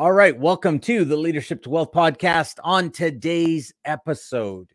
All right, welcome to the Leadership to Wealth podcast. On today's episode,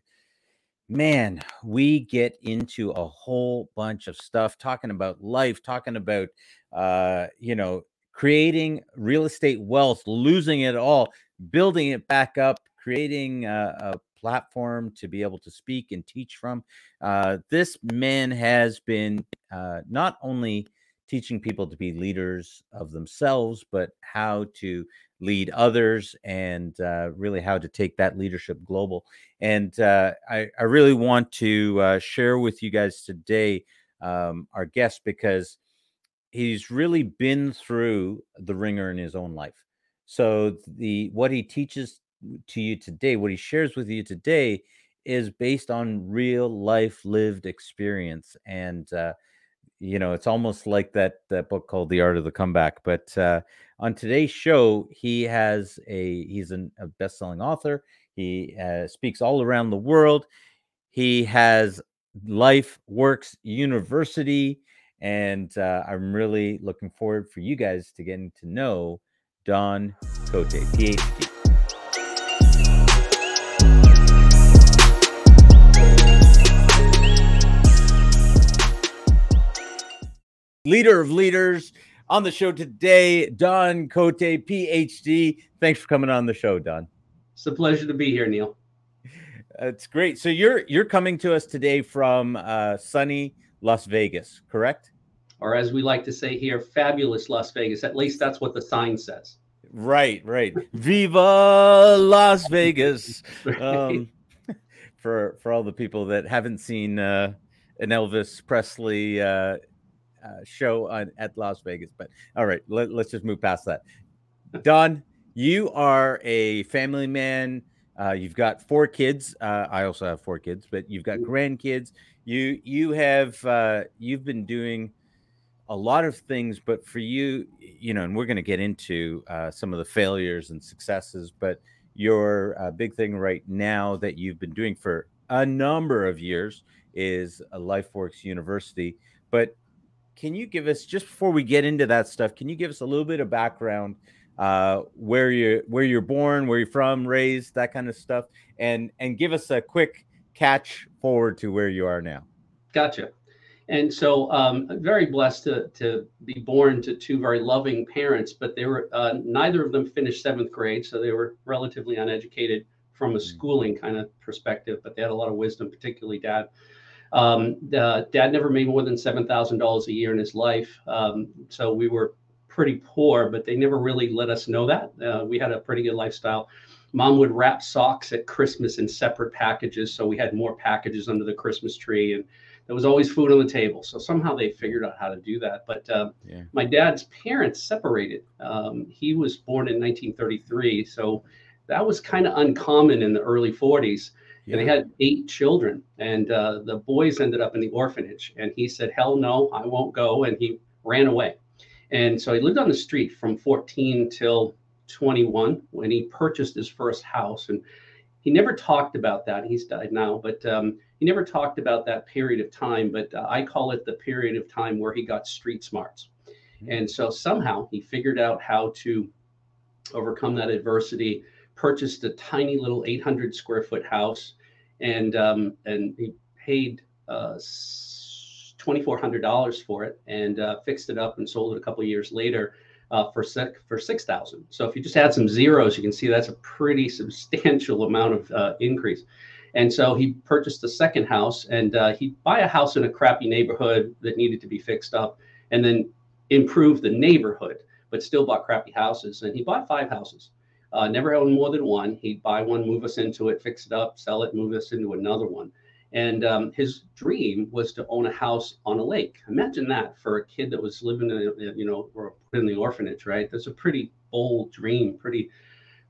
man, we get into a whole bunch of stuff talking about life, talking about, uh, you know, creating real estate wealth, losing it all, building it back up, creating a, a platform to be able to speak and teach from. Uh, this man has been uh, not only teaching people to be leaders of themselves, but how to lead others and uh, really how to take that leadership global. And uh, I, I, really want to uh, share with you guys today um, our guest because he's really been through the ringer in his own life. So the what he teaches to you today, what he shares with you today, is based on real life lived experience and uh, you know, it's almost like that that book called The Art of the Comeback. But uh, on today's show, he has a he's an, a best-selling author. He uh, speaks all around the world. He has Life Works University, and uh, I'm really looking forward for you guys to getting to know Don Cote, PhD. Leader of leaders on the show today, Don Cote, PhD. Thanks for coming on the show, Don. It's a pleasure to be here, Neil. It's great. So you're you're coming to us today from uh, sunny Las Vegas, correct? Or as we like to say here, fabulous Las Vegas. At least that's what the sign says. Right, right. Viva Las Vegas. right. um, for for all the people that haven't seen uh, an Elvis Presley uh, uh, show on, at Las Vegas. But all right, let, let's just move past that. Don, you are a family man. Uh, you've got four kids. Uh, I also have four kids, but you've got grandkids. You you have uh, you've been doing a lot of things, but for you, you know, and we're going to get into uh, some of the failures and successes. But your uh, big thing right now that you've been doing for a number of years is a LifeWorks University. But can you give us just before we get into that stuff? Can you give us a little bit of background, uh, where you where you're born, where you're from, raised, that kind of stuff, and and give us a quick catch forward to where you are now. Gotcha. And so, um, very blessed to, to be born to two very loving parents, but they were uh, neither of them finished seventh grade, so they were relatively uneducated from a mm. schooling kind of perspective. But they had a lot of wisdom, particularly dad. Um, dad never made more than seven thousand dollars a year in his life, um, so we were pretty poor. But they never really let us know that. Uh, we had a pretty good lifestyle. Mom would wrap socks at Christmas in separate packages, so we had more packages under the Christmas tree, and there was always food on the table. So somehow they figured out how to do that. But uh, yeah. my dad's parents separated. Um, he was born in 1933, so that was kind of uncommon in the early 40s. Yeah. And they had eight children, and uh, the boys ended up in the orphanage. And he said, "Hell no, I won't go," and he ran away. And so he lived on the street from 14 till 21 when he purchased his first house. And he never talked about that. He's died now, but um, he never talked about that period of time. But uh, I call it the period of time where he got street smarts. Mm-hmm. And so somehow he figured out how to overcome that adversity purchased a tiny little 800 square foot house, and um, and he paid uh, $2,400 for it and uh, fixed it up and sold it a couple years later uh, for sec- for six thousand. So if you just add some zeros, you can see that's a pretty substantial amount of uh, increase. And so he purchased a second house, and uh, he'd buy a house in a crappy neighborhood that needed to be fixed up, and then improve the neighborhood, but still bought crappy houses. And he bought five houses. Uh, never owned more than one. He'd buy one, move us into it, fix it up, sell it, move us into another one. And um, his dream was to own a house on a lake. Imagine that for a kid that was living in, you know, or in the orphanage, right? That's a pretty bold dream, pretty,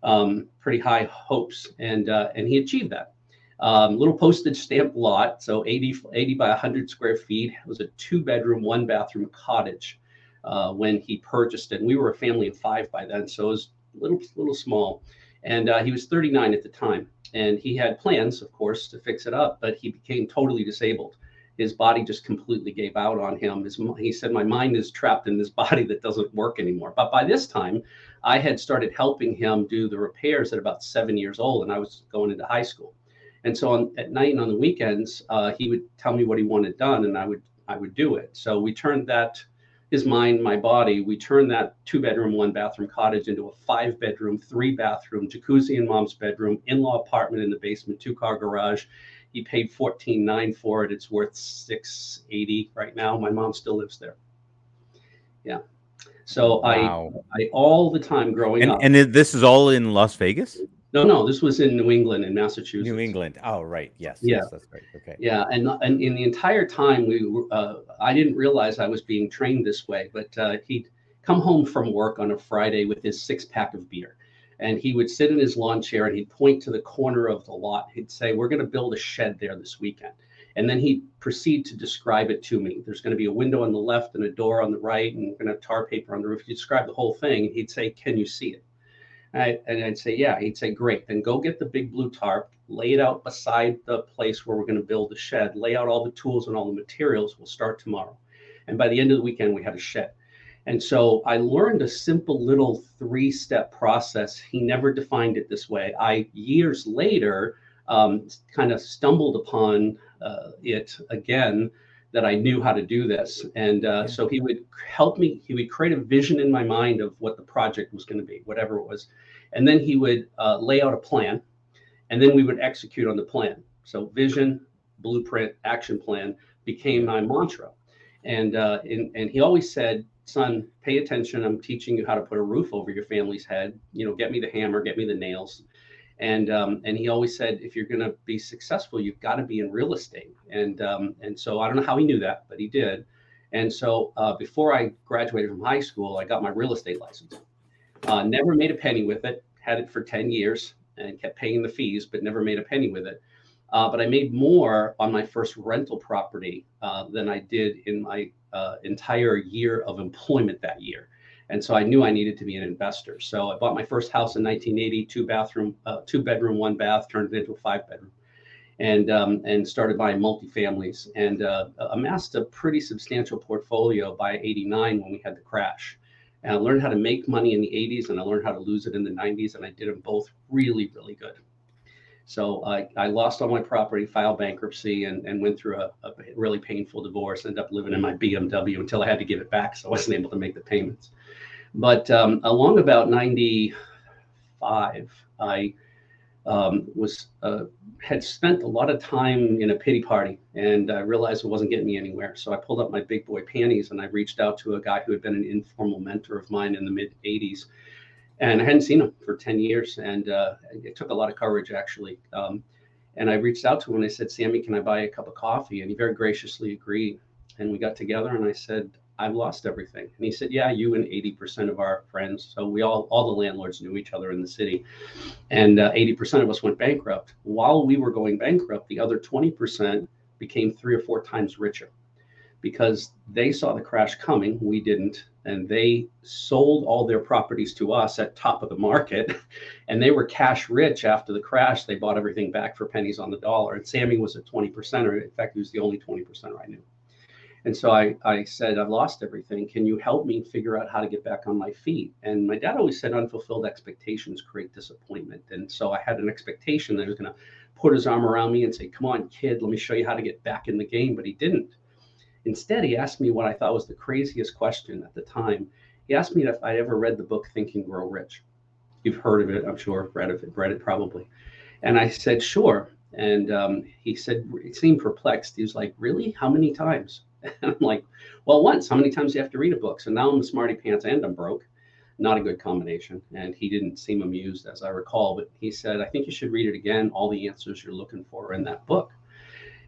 um, pretty high hopes, and uh, and he achieved that. Um, little postage stamp lot, so 80, 80 by 100 square feet. It was a two bedroom, one bathroom cottage uh, when he purchased it. And we were a family of five by then, so it was little little small, and uh, he was 39 at the time. And he had plans, of course, to fix it up, but he became totally disabled. His body just completely gave out on him. His, he said, "My mind is trapped in this body that doesn't work anymore." But by this time, I had started helping him do the repairs at about seven years old, and I was going into high school. And so on, at night and on the weekends, uh, he would tell me what he wanted done, and I would I would do it. So we turned that his mind, my body. We turned that two bedroom, one bathroom cottage into a five bedroom, three bathroom, jacuzzi in mom's bedroom, in law apartment in the basement, two car garage. He paid fourteen nine for it. It's worth six eighty right now. My mom still lives there. Yeah. So wow. I I all the time growing and, up. And this is all in Las Vegas. No, no, this was in New England in Massachusetts. New England. Oh, right. Yes. Yeah. Yes, that's right. Okay. Yeah, and and in the entire time we uh, I didn't realize I was being trained this way, but uh, he'd come home from work on a Friday with his six pack of beer, and he would sit in his lawn chair and he'd point to the corner of the lot. He'd say, "We're going to build a shed there this weekend." And then he'd proceed to describe it to me. There's going to be a window on the left and a door on the right, and we're going to have tar paper on the roof. He'd describe the whole thing. He'd say, Can you see it? And I'd say, yeah. He'd say, great. Then go get the big blue tarp, lay it out beside the place where we're going to build the shed, lay out all the tools and all the materials. We'll start tomorrow. And by the end of the weekend, we had a shed. And so I learned a simple little three step process. He never defined it this way. I, years later, um, kind of stumbled upon uh, it again that I knew how to do this. And uh, so he would help me, he would create a vision in my mind of what the project was going to be, whatever it was. And then he would uh, lay out a plan, and then we would execute on the plan. So vision, blueprint, action plan became my mantra. And, uh, and, and he always said, son, pay attention. I'm teaching you how to put a roof over your family's head. You know, get me the hammer, get me the nails. And um, and he always said, if you're going to be successful, you've got to be in real estate. And um, and so I don't know how he knew that, but he did. And so uh, before I graduated from high school, I got my real estate license. Uh, never made a penny with it. Had it for 10 years and kept paying the fees, but never made a penny with it. Uh, but I made more on my first rental property uh, than I did in my uh, entire year of employment that year. And so I knew I needed to be an investor. So I bought my first house in 1980, two bathroom, uh, two bedroom, one bath, turned it into a five bedroom, and um, and started buying multifamilies and uh, amassed a pretty substantial portfolio by 89 when we had the crash. And I learned how to make money in the 80s and I learned how to lose it in the 90s, and I did them both really, really good. So I, I lost all my property, filed bankruptcy, and, and went through a, a really painful divorce. Ended up living in my BMW until I had to give it back, so I wasn't able to make the payments. But um, along about 95, I um, was uh, had spent a lot of time in a pity party and I realized it wasn't getting me anywhere. So I pulled up my big boy panties and I reached out to a guy who had been an informal mentor of mine in the mid 80s. And I hadn't seen him for 10 years. And uh, it took a lot of courage, actually. Um, and I reached out to him and I said, Sammy, can I buy a cup of coffee? And he very graciously agreed. And we got together and I said, I've lost everything. And he said, Yeah, you and 80% of our friends. So we all, all the landlords knew each other in the city. And uh, 80% of us went bankrupt. While we were going bankrupt, the other 20% became three or four times richer because they saw the crash coming. We didn't. And they sold all their properties to us at top of the market. And they were cash rich after the crash. They bought everything back for pennies on the dollar. And Sammy was a 20%, or in fact, he was the only 20% I knew. And so I, I said, I've lost everything. Can you help me figure out how to get back on my feet? And my dad always said, unfulfilled expectations create disappointment. And so I had an expectation that he was going to put his arm around me and say, Come on, kid, let me show you how to get back in the game. But he didn't. Instead, he asked me what I thought was the craziest question at the time. He asked me if I'd ever read the book Think and Grow Rich. You've heard of it, I'm sure, read of it, read it probably. And I said, Sure. And um, he said, he seemed perplexed. He was like, Really? How many times? And I'm like, well, once, how many times do you have to read a book? So now I'm a smarty pants and I'm broke. Not a good combination. And he didn't seem amused, as I recall, but he said, I think you should read it again. All the answers you're looking for are in that book.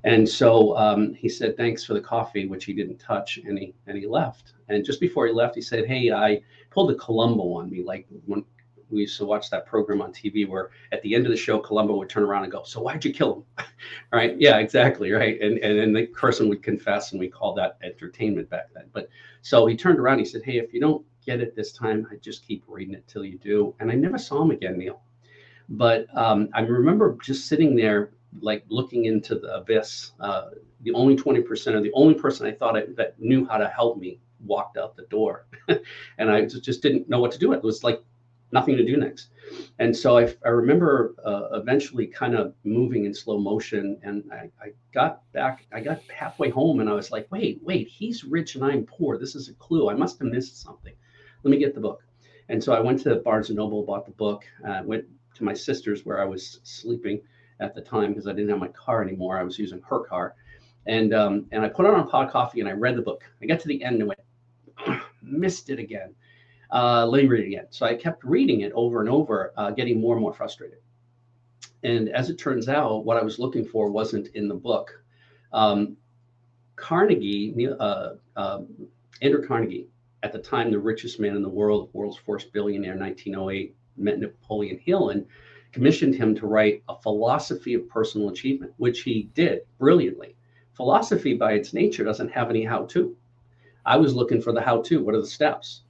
And so um, he said, thanks for the coffee, which he didn't touch, and he and he left. And just before he left, he said, hey, I pulled a Columbo on me, like when we used to watch that program on TV where at the end of the show, Columbo would turn around and go, "So why'd you kill him?" right? Yeah, exactly. Right. And and then the person would confess, and we called that entertainment back then. But so he turned around. He said, "Hey, if you don't get it this time, I just keep reading it till you do." And I never saw him again, Neil. But um, I remember just sitting there, like looking into the abyss. Uh, the only twenty percent, or the only person I thought I, that knew how to help me walked out the door and i just didn't know what to do it was like nothing to do next. And so I, I remember uh, eventually kind of moving in slow motion. And I, I got back, I got halfway home and I was like, wait, wait, he's rich and I'm poor. This is a clue. I must have missed something. Let me get the book. And so I went to Barnes and Noble, bought the book, uh, went to my sister's where I was sleeping at the time because I didn't have my car anymore. I was using her car. And um, and I put on a pot of coffee and I read the book. I got to the end and went, missed it again uh, let me read it again. So I kept reading it over and over, uh, getting more and more frustrated. And as it turns out, what I was looking for wasn't in the book. Um, Carnegie, uh, uh, Andrew Carnegie, at the time the richest man in the world, world's first billionaire, 1908, met Napoleon Hill and commissioned him to write a philosophy of personal achievement, which he did brilliantly. Philosophy, by its nature, doesn't have any how to. I was looking for the how to. What are the steps?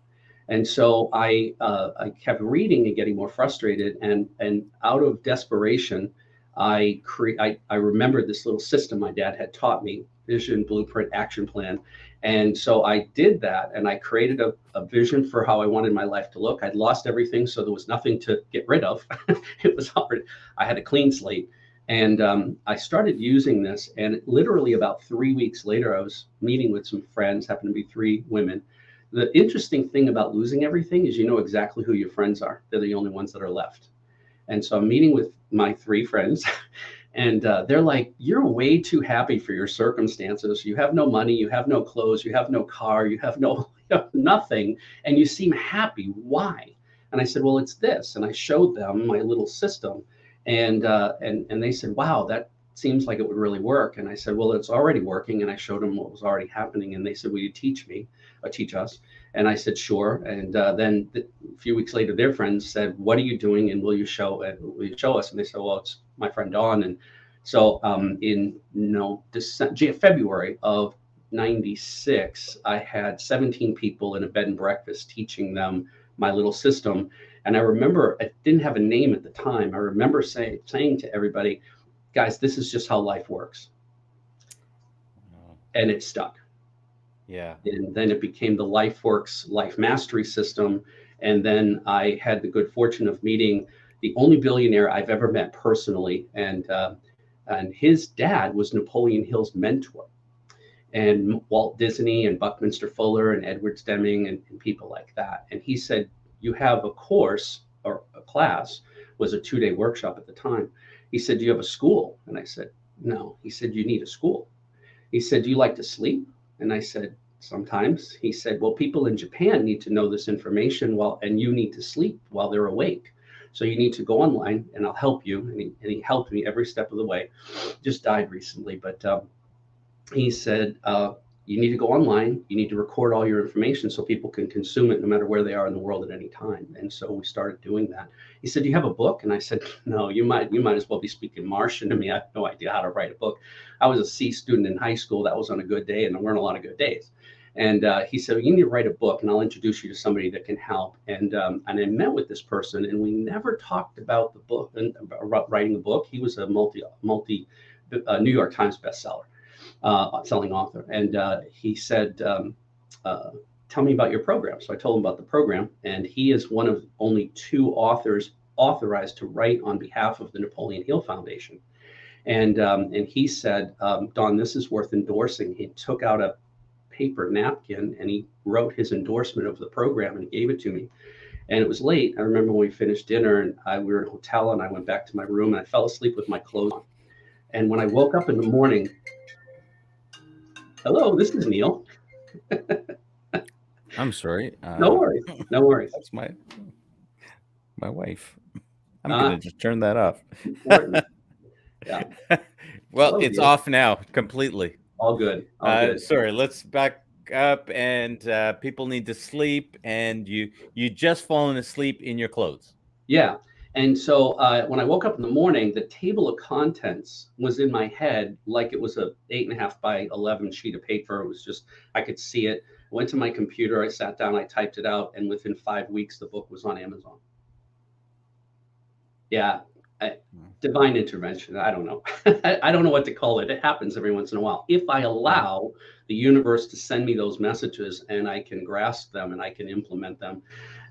And so I uh, I kept reading and getting more frustrated, and and out of desperation, I create I, I remembered this little system my dad had taught me: vision, blueprint, action plan. And so I did that, and I created a, a vision for how I wanted my life to look. I'd lost everything, so there was nothing to get rid of. it was hard. I had a clean slate. And um, I started using this, and literally about three weeks later, I was meeting with some friends, happened to be three women, the interesting thing about losing everything is you know exactly who your friends are. They're the only ones that are left. And so I'm meeting with my three friends, and uh, they're like, You're way too happy for your circumstances. You have no money, you have no clothes, you have no car, you have no you have nothing, and you seem happy. Why? And I said, Well, it's this. And I showed them my little system. And, uh, and, and they said, Wow, that seems like it would really work. And I said, Well, it's already working. And I showed them what was already happening. And they said, Will you teach me? uh, teach us. And I said, sure. And uh, then the, a few weeks later, their friends said, what are you doing? And will you show, uh, will you show us? And they said, well, it's my friend Don. And so um, in you know, December, February of 96, I had 17 people in a bed and breakfast teaching them my little system. And I remember I didn't have a name at the time. I remember say, saying to everybody, guys, this is just how life works. And it stuck. Yeah. And then it became the LifeWorks Life Mastery System. And then I had the good fortune of meeting the only billionaire I've ever met personally. And, uh, and his dad was Napoleon Hill's mentor. And Walt Disney and Buckminster Fuller and Edward Deming and, and people like that. And he said, You have a course or a class, was a two day workshop at the time. He said, Do you have a school? And I said, No. He said, You need a school. He said, Do you like to sleep? And I said, sometimes. He said, well, people in Japan need to know this information while, and you need to sleep while they're awake. So you need to go online and I'll help you. And he, and he helped me every step of the way. Just died recently, but um, he said, uh, you need to go online. You need to record all your information so people can consume it no matter where they are in the world at any time. And so we started doing that. He said, "Do you have a book?" And I said, "No. You might you might as well be speaking Martian to me. I have no idea how to write a book. I was a C student in high school. That was on a good day, and there weren't a lot of good days." And uh, he said, well, "You need to write a book, and I'll introduce you to somebody that can help." And um, and I met with this person, and we never talked about the book and about writing a book. He was a multi multi uh, New York Times bestseller uh, selling author. And uh, he said, um, uh, Tell me about your program. So I told him about the program. And he is one of only two authors authorized to write on behalf of the Napoleon Hill Foundation. And, um, and he said, um, Don, this is worth endorsing. He took out a paper napkin and he wrote his endorsement of the program and he gave it to me. And it was late. I remember when we finished dinner and I, we were in a hotel and I went back to my room and I fell asleep with my clothes on. And when I woke up in the morning, Hello, this is Neil. I'm sorry. Uh, no worries. No worries. That's my my wife. I'm uh, gonna just turn that off. yeah. well, Hello, it's off now completely. All good. All uh, good. Sorry. Let's back up. And uh, people need to sleep, and you you just fallen asleep in your clothes. Yeah. And so uh, when I woke up in the morning, the table of contents was in my head like it was a eight and a half by eleven sheet of paper. It was just I could see it. I went to my computer, I sat down, I typed it out, and within five weeks, the book was on Amazon. Yeah, uh, divine intervention. I don't know. I don't know what to call it. It happens every once in a while. If I allow the universe to send me those messages and I can grasp them and I can implement them,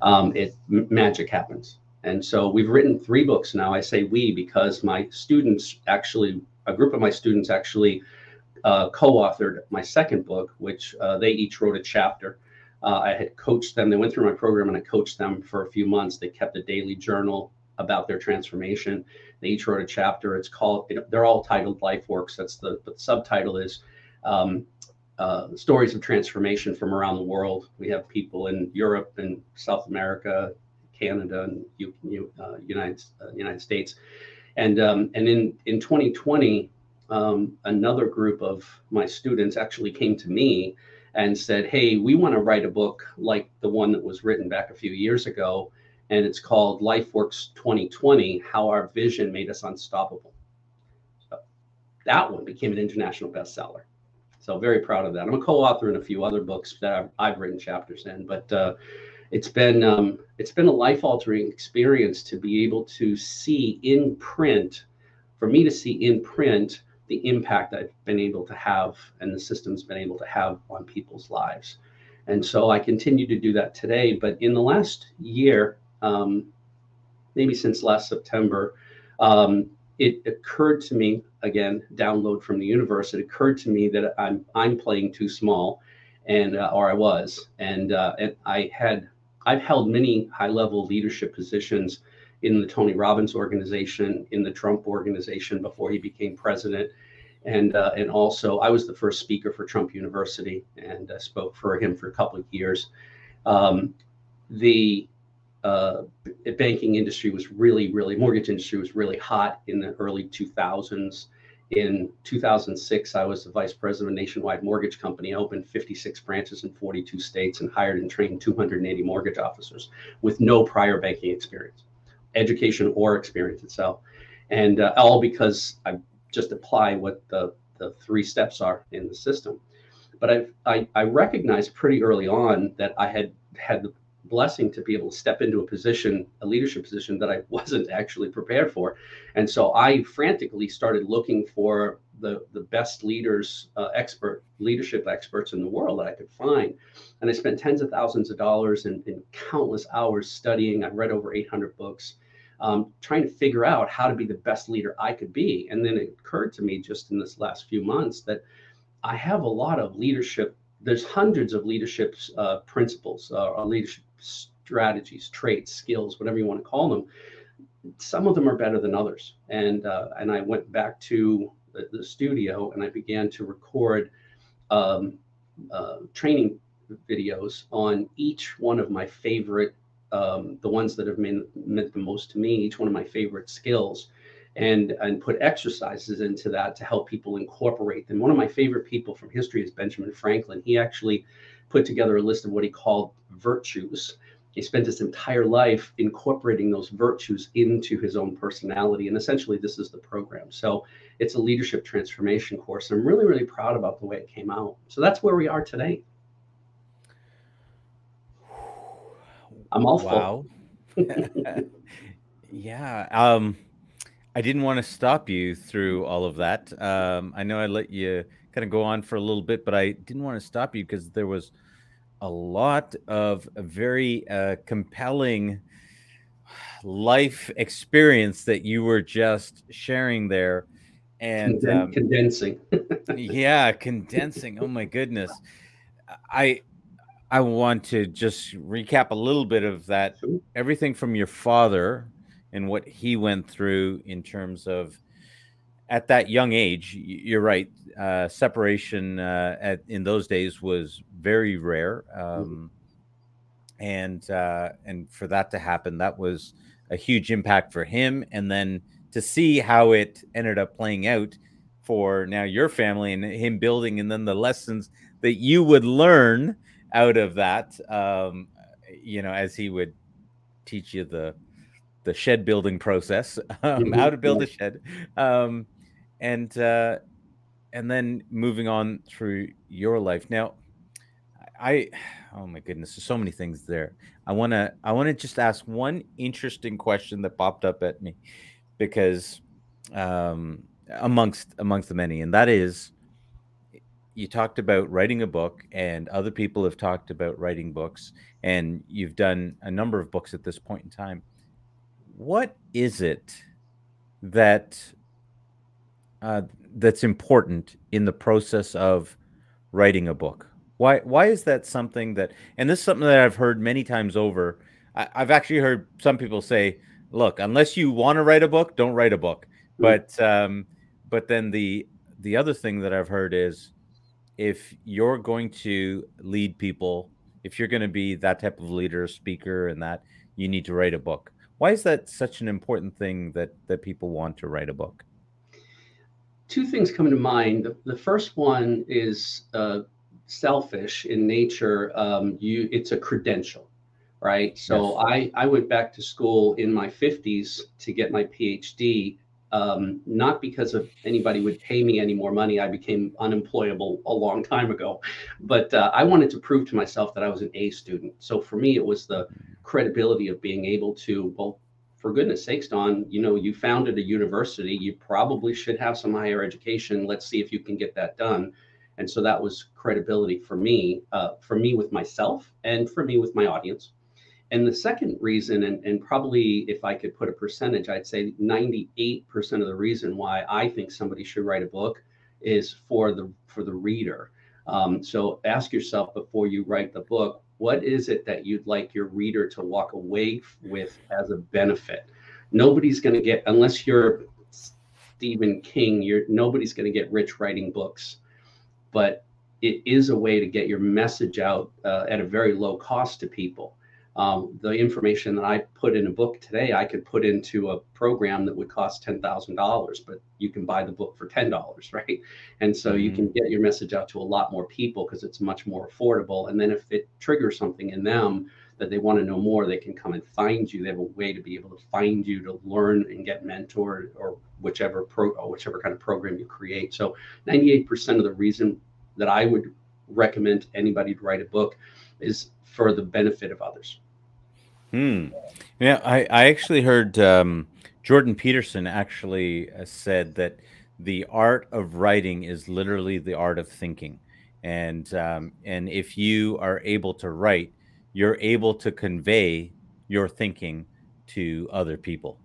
um, it magic happens. And so we've written three books now. I say we because my students actually, a group of my students actually uh, co-authored my second book, which uh, they each wrote a chapter. Uh, I had coached them. They went through my program and I coached them for a few months. They kept a daily journal about their transformation. They each wrote a chapter. It's called. They're all titled Life Works. That's the, the subtitle is um, uh, stories of transformation from around the world. We have people in Europe and South America, Canada, and U, U, uh, United uh, United States. And um, and in in 2020, um, another group of my students actually came to me and said, "Hey, we want to write a book like the one that was written back a few years ago." And it's called LifeWorks 2020 How Our Vision Made Us Unstoppable. So that one became an international bestseller. So very proud of that. I'm a co-author in a few other books that I've, I've written chapters in, but uh, it's been um, it's been a life-altering experience to be able to see in print, for me to see in print the impact I've been able to have and the system's been able to have on people's lives. And so I continue to do that today. But in the last year, um, maybe since last September, um, it occurred to me again, download from the universe. It occurred to me that I'm I'm playing too small, and uh, or I was, and uh, and I had I've held many high level leadership positions in the Tony Robbins organization, in the Trump organization before he became president. And, uh, and also, I was the first speaker for Trump University and uh, spoke for him for a couple of years. Um, the uh, banking industry was really, really, mortgage industry was really hot in the early 2000s. In 2006, I was the vice president of a nationwide mortgage company. I opened 56 branches in 42 states and hired and trained 280 mortgage officers with no prior banking experience, education or experience itself. And uh, all because I just apply what the, the three steps are in the system. But I've, I, I recognized pretty early on that I had had the blessing to be able to step into a position, a leadership position that I wasn't actually prepared for. And so I frantically started looking for the, the best leaders, uh, expert leadership experts in the world that I could find. And I spent tens of thousands of dollars and, countless hours studying. I read over 800 books, um, trying to figure out how to be the best leader I could be. And then it occurred to me just in this last few months that I have a lot of leadership there's hundreds of leadership uh, principles uh, leadership strategies, traits, skills, whatever you want to call them. Some of them are better than others. And uh, and I went back to the, the, studio and I began to record um, uh, training videos on each one of my favorite, um, the ones that have meant, meant the most to me, each one of my favorite skills and and put exercises into that to help people incorporate them. One of my favorite people from history is Benjamin Franklin. He actually put together a list of what he called virtues. He spent his entire life incorporating those virtues into his own personality. And essentially, this is the program. So it's a leadership transformation course. I'm really, really proud about the way it came out. So that's where we are today. I'm all wow. yeah. Um, I didn't want to stop you through all of that. Um, I know I let you kind of go on for a little bit, but I didn't want to stop you because there was a lot of a very uh, compelling life experience that you were just sharing there and um, condensing. Yeah condensing. Oh my goodness. I i want to just recap a little bit of that. Everything from your father and what he went through in terms of at that young age you're right uh, separation uh, at, in those days was very rare mm-hmm. um, and uh, and for that to happen that was a huge impact for him and then to see how it ended up playing out for now your family and him building and then the lessons that you would learn out of that um, you know as he would teach you the the shed building process, um, mm-hmm. how to build a shed, um, and uh, and then moving on through your life. Now, I oh my goodness, there's so many things there. I wanna I wanna just ask one interesting question that popped up at me. because um, amongst amongst the many, and that is you talked about writing a book, and other people have talked about writing books, and you've done a number of books at this point in time. What is it that uh, that's important in the process of writing a book? Why why is that something that? And this is something that I've heard many times over. I, have actually heard some people say, "Look, unless you want to write a book, don't write a book." Mm-hmm. But um, but then the the other thing that I've heard is if you're going to lead people, if you're going to be that type of leader, speaker, and that, you need to write a book. Why is that such an important thing that that people want to write a book? Two things come to mind. The, the first one is uh, selfish in nature. Um, you, it's a credential, right? So yes. I I went back to school in my 50s to get my PhD um, not because of anybody would pay me any more money. I became unemployable a long time ago, but uh, I wanted to prove to myself that I was an A student. So for me, it was the credibility of being able to, well, for goodness sakes, Don, you know, you founded a university. You probably should have some higher education. Let's see if you can get that done. And so that was credibility for me, uh, for me with myself, and for me with my audience. And the second reason, and, and probably if I could put a percentage, I'd say 98% of the reason why I think somebody should write a book is for the for the reader. Um, so ask yourself before you write the book, what is it that you'd like your reader to walk away with as a benefit? Nobody's going to get unless you're Stephen King. You're nobody's going to get rich writing books, but it is a way to get your message out uh, at a very low cost to people um, the information that I put in a book today, I could put into a program that would cost ten thousand dollars, but you can buy the book for ten dollars, right? And so mm-hmm. you can get your message out to a lot more people because it's much more affordable. And then if it triggers something in them that they want to know more, they can come and find you. They have a way to be able to find you to learn and get mentored or whichever pro or whichever kind of program you create. So 98% of the reason that I would recommend anybody to write a book is for the benefit of others. Hmm. Yeah, I, I actually heard um, Jordan Peterson actually uh, said that the art of writing is literally the art of thinking, and um, and if you are able to write, you're able to convey your thinking to other people.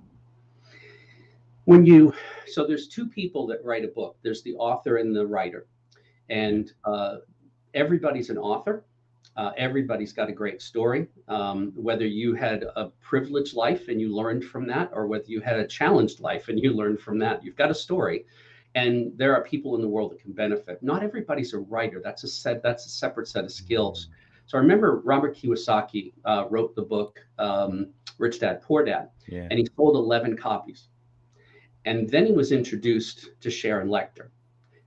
When you so there's two people that write a book. There's the author and the writer, and uh, everybody's an author uh, everybody's got a great story. Um, whether you had a privileged life and you learned from that, or whether you had a challenged life and you learned from that, you've got a story. And there are people in the world that can benefit. Not everybody's a writer. That's a set. That's a separate set of skills. So I remember Robert Kiyosaki uh, wrote the book um, Rich Dad Poor Dad, yeah. and he sold 11 copies. And then he was introduced to Sharon Lechter,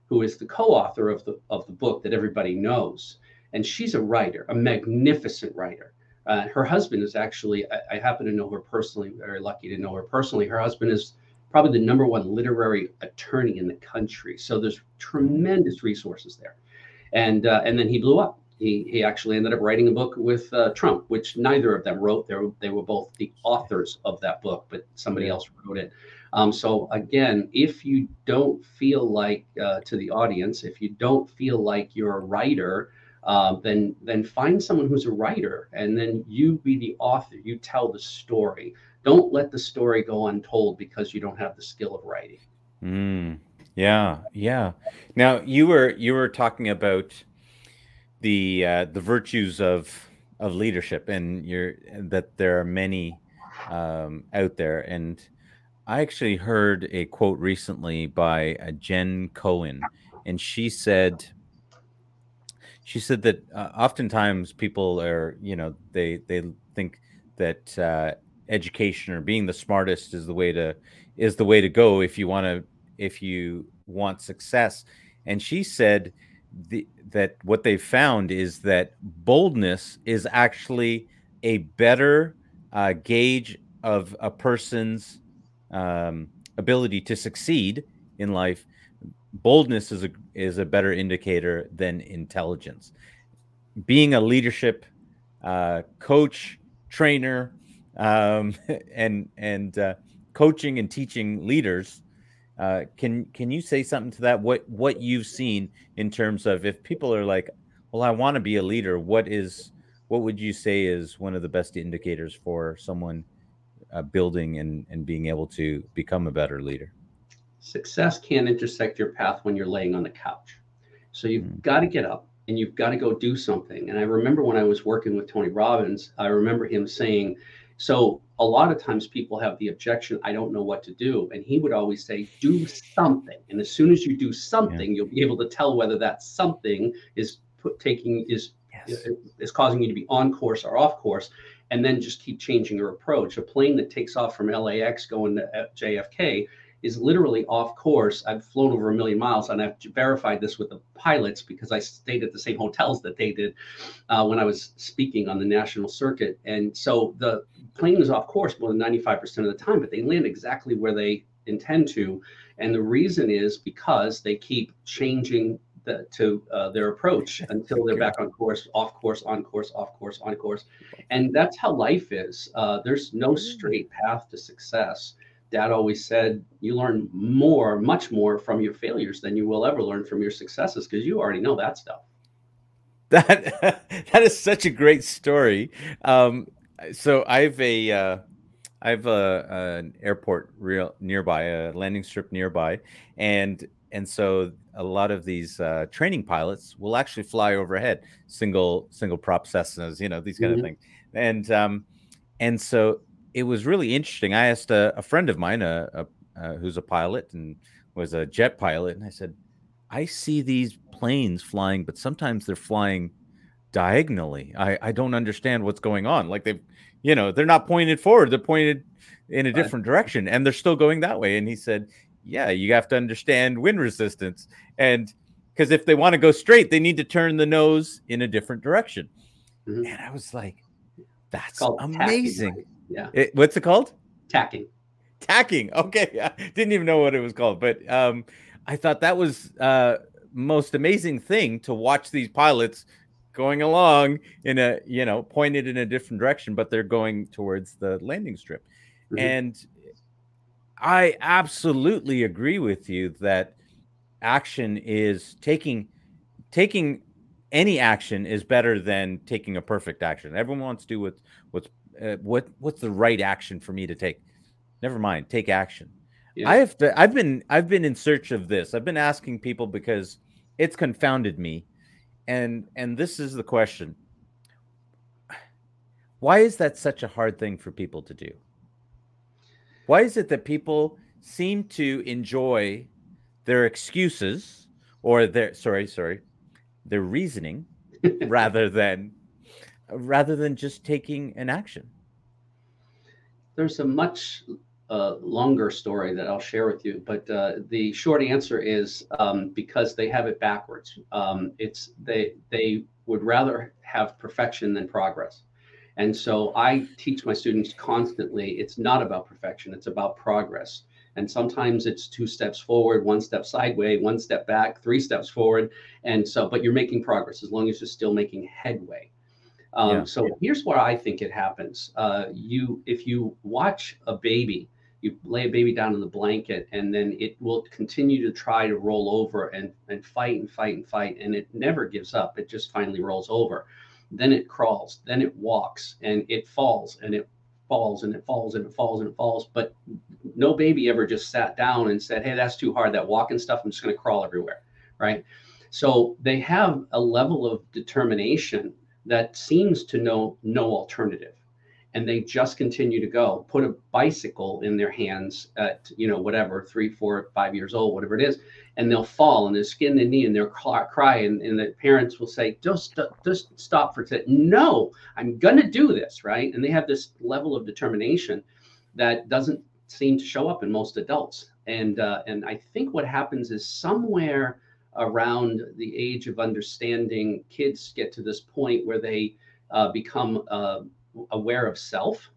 who is the co-author of the of the book that everybody knows and she's a writer, a magnificent writer. Uh, her husband is actually, I, I, happen to know her personally, very lucky to know her personally. Her husband is probably the number one literary attorney in the country. So there's tremendous resources there. And, uh, and then he blew up. He, he actually ended up writing a book with uh, Trump, which neither of them wrote. They were, they were both the authors of that book, but somebody else wrote it. Um, so again, if you don't feel like uh, to the audience, if you don't feel like you're a writer, uh, then then find someone who's a writer and then you be the author. You tell the story. Don't let the story go untold because you don't have the skill of writing. Mm, yeah yeah. Now you were you were talking about the uh, the virtues of of leadership and you're that there are many um, out there. And i actually heard a quote recently by uh, jen cohen and she said she said that uh, oftentimes people are, you know, they they think that uh, education or being the smartest is the way to is the way to go if you want to if you want success. And she said the, that what they found is that boldness is actually a better uh, gauge of a person's um, ability to succeed in life boldness is a is a better indicator than intelligence. Being a leadership uh, coach, trainer, um, and and uh, coaching and teaching leaders. Uh, can can you say something to that? What what you've seen in terms of if people are like, well, I want to be a leader. What is what would you say is one of the best indicators for someone uh, building and and being able to become a better leader? Success can't intersect your path when you're laying on the couch. So you've mm. got to get up and you've got to go do something. And I remember when I was working with Tony Robbins, I remember him saying, so a lot of times people have the objection, I don't know what to do. And he would always say, do something. And as soon as you do something, yeah. you'll be able to tell whether that something is put taking is yes. is causing you to be on course or off course. And then just keep changing your approach. A plane that takes off from LAX going to JFK is literally off course. I've flown over a million miles, and I've verified this with the pilots because I stayed at the same hotels that they did uh, when I was speaking on the national circuit. And so the plane is off course more than 95% of the time, but they land exactly where they intend to. And the reason is because they keep changing the, to uh, their approach until they're back on course, off course, on course, off course, on course. And that's how life is. Uh, there's no mm. straight path to success dad always said you learn more much more from your failures than you will ever learn from your successes because you already know that stuff. That that is such a great story. Um, so i've a uh, I have a, an airport real nearby, a landing strip nearby, and and so a lot of these uh, training pilots will actually fly overhead, single single prop Cessnas, you know these kind mm-hmm. of things, and um, and so it was really interesting. I asked a, a friend of mine, a, a, a, who's a pilot and was a jet pilot, and I said, "I see these planes flying, but sometimes they're flying diagonally. I, I don't understand what's going on. Like they, you know, they're not pointed forward; they're pointed in a different direction, and they're still going that way." And he said, "Yeah, you have to understand wind resistance, and because if they want to go straight, they need to turn the nose in a different direction." Mm-hmm. And I was like, "That's amazing." Right? Yeah. It, what's it called? Tacking. Tacking. Okay. Yeah. Didn't even know what it was called, but um, I thought that was uh most amazing thing to watch these pilots going along in a you know pointed in a different direction, but they're going towards the landing strip, mm-hmm. and I absolutely agree with you that action is taking taking any action is better than taking a perfect action. Everyone wants to do what, what's uh, what what's the right action for me to take? Never mind, take action. Yeah. I have to, I've been I've been in search of this. I've been asking people because it's confounded me. And and this is the question. Why is that such a hard thing for people to do? Why is it that people seem to enjoy their excuses or their sorry, sorry, their reasoning rather than rather than just taking an action? There's a much uh, longer story that I'll share with you, but uh, the short answer is um, because they have it backwards. Um, it's they they would rather have perfection than progress, and so I teach my students constantly. It's not about perfection; it's about progress. And sometimes it's two steps forward, one step sideways, one step back, three steps forward, and so. But you're making progress as long as you're still making headway. Um, yeah. So here's where I think it happens. Uh, you, if you watch a baby, you lay a baby down in the blanket, and then it will continue to try to roll over and and fight and fight and fight, and it never gives up. It just finally rolls over. Then it crawls, then it walks, and it falls, and it falls, and it falls, and it falls, and it falls. But no baby ever just sat down and said, "Hey, that's too hard. That walking stuff. I'm just going to crawl everywhere." Right. So they have a level of determination that seems to know no alternative. And they just continue to go put a bicycle in their hands at you know whatever three four five years old whatever it is and they'll fall and they'll skin the knee and they'll cry and, and the parents will say just just stop for today no i'm gonna do this right? And they have this level of determination that doesn't seem to show up in most adults. And uh, and i think what happens is somewhere around the age of understanding, kids get to this point where they uh, become uh, aware of self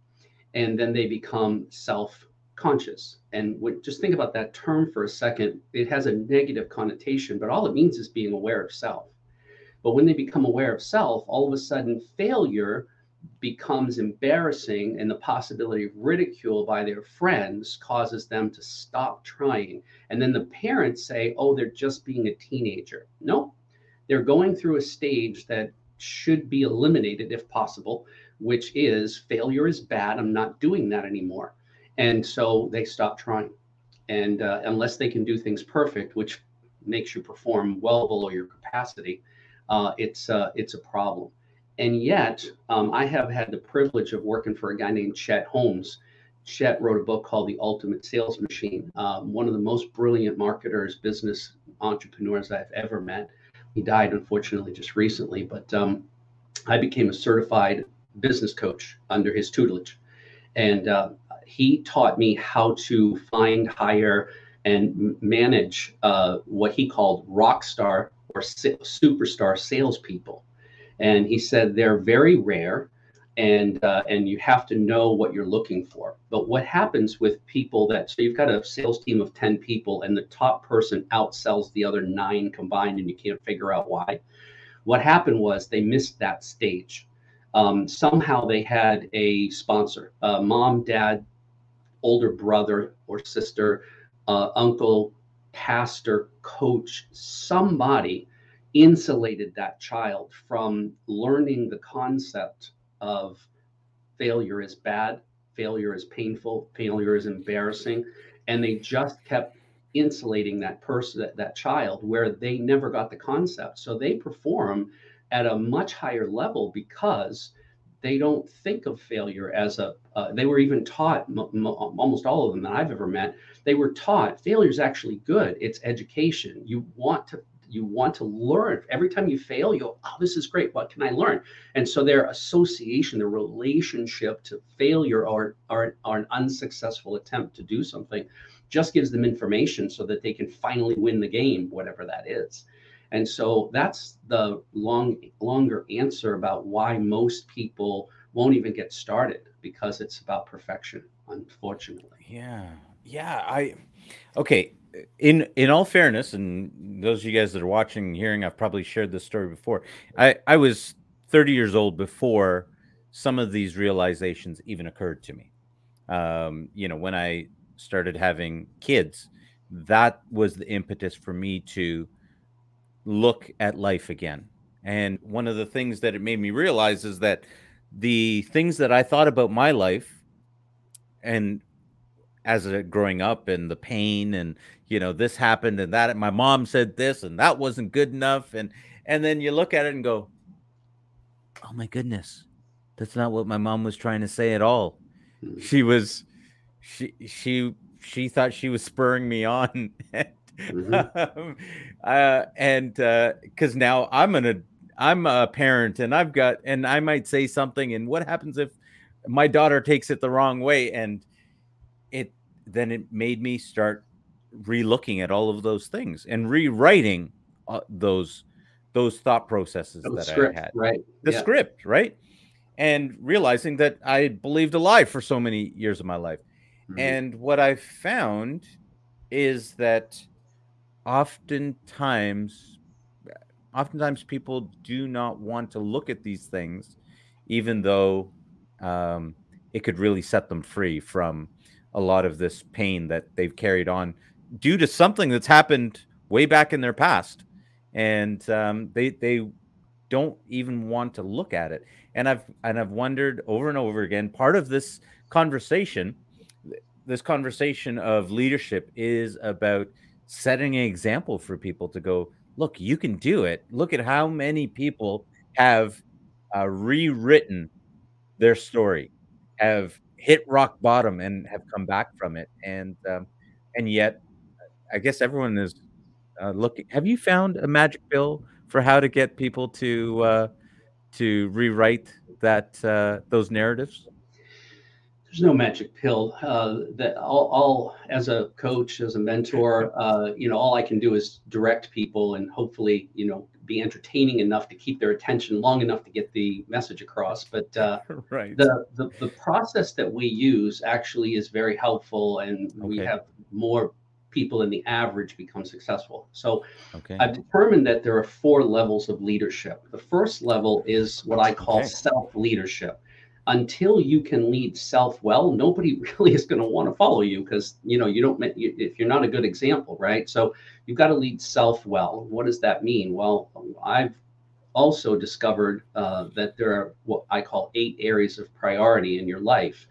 and then they become self conscious. And just think about that term for a second. It has a negative connotation, but all it means is being aware of self. But when they become aware of self, all of a sudden failure becomes embarrassing and the possibility of ridicule by their friends causes them to stop trying. And then the parents say, oh, they're just being a teenager. No, they're going through a stage that should be eliminated if possible, which is failure is bad. I'm not doing that anymore. And so they stop trying. And uh, unless they can do things perfect, which makes you perform well below your capacity, uh, it's uh, it's a problem. And yet, um, I have had the privilege of working for a guy named Chet Holmes. Chet wrote a book called The Ultimate Sales Machine. Um, one of the most brilliant marketers, business entrepreneurs I've ever met. He died unfortunately just recently, but um, I became a certified business coach under his tutelage, and uh, he taught me how to find, hire, and manage uh, what he called rock star or superstar salespeople. And he said they're very rare and uh, and you have to know what you're looking for. But what happens with people that so you've got a sales team of 10 people and the top person outsells the other nine combined and you can't figure out why. What happened was they missed that stage. Um, somehow they had a sponsor, uh, mom, dad, older brother or sister, uh, uncle, pastor, coach, somebody insulated that child from learning the concept of failure is bad, failure is painful, failure is embarrassing, and they just kept insulating that person, that, that child, where they never got the concept. So they perform at a much higher level because they don't think of failure as a uh, they were even taught m- m- almost all of them that i've ever met they were taught failure is actually good. It's education. You want to you want to learn. Every time you fail you go oh this is great. What can i learn? And so their association their relationship to failure or, or, or an unsuccessful attempt to do something just gives them information so that they can finally win the game whatever that is. And so that's the long longer answer about why most people won't even get started because it's about perfection, unfortunately. Yeah. Yeah, I okay, in in all fairness and those of you guys that are watching hearing I've probably shared this story before. I I was 30 years old before some of these realizations even occurred to me. Um, you know, when I started having kids, that was the impetus for me to look at life again. And one of the things that it made me realize is that the things that I thought about my life and as a growing up and the pain and you know this happened and that and my mom said this and that wasn't good enough and and then you look at it and go oh my goodness that's not what my mom was trying to say at all hmm. she was she she she thought she was spurring me on Mm-hmm. uh, and uh because uh, now I'm an I'm a parent and I've got and I might say something and what happens if my daughter takes it the wrong way and it then it made me start re-looking at all of those things and rewriting uh, those those thought processes that script, I had right the yeah. script right and realizing that I believed a lie for so many years of my life mm-hmm. and what I found is that oftentimes oftentimes people do not want to look at these things even though um, it could really set them free from a lot of this pain that they've carried on due to something that's happened way back in their past. And um, they they don't even want to look at it. And i've and i've wondered over and over again part of this conversation this conversation of leadership is about setting an example for people to go, look, you can do it. Look at how many people have uh, rewritten their story, have hit rock bottom and have come back from it, and um, and yet, I guess everyone is uh, looking. Have you found a magic pill for how to get people to uh, to rewrite that uh, those narratives? there's no magic pill. Uh, that all, all, as a coach, as a mentor, uh, you know, all I can do is direct people and hopefully, you know, be entertaining enough to keep their attention long enough to get the message across. But uh, right. the, the the process that we use actually is very helpful, and okay. we have more people in the average become successful. So okay. I've determined that there are four levels of leadership. The first level is what I call okay. self leadership until you can lead self well, nobody really is going to want to follow you because you know you don't if you're not a good example, right? So you've got to lead self well. What does that mean? Well, I've also discovered uh, that there are what I call eight areas of priority in your life.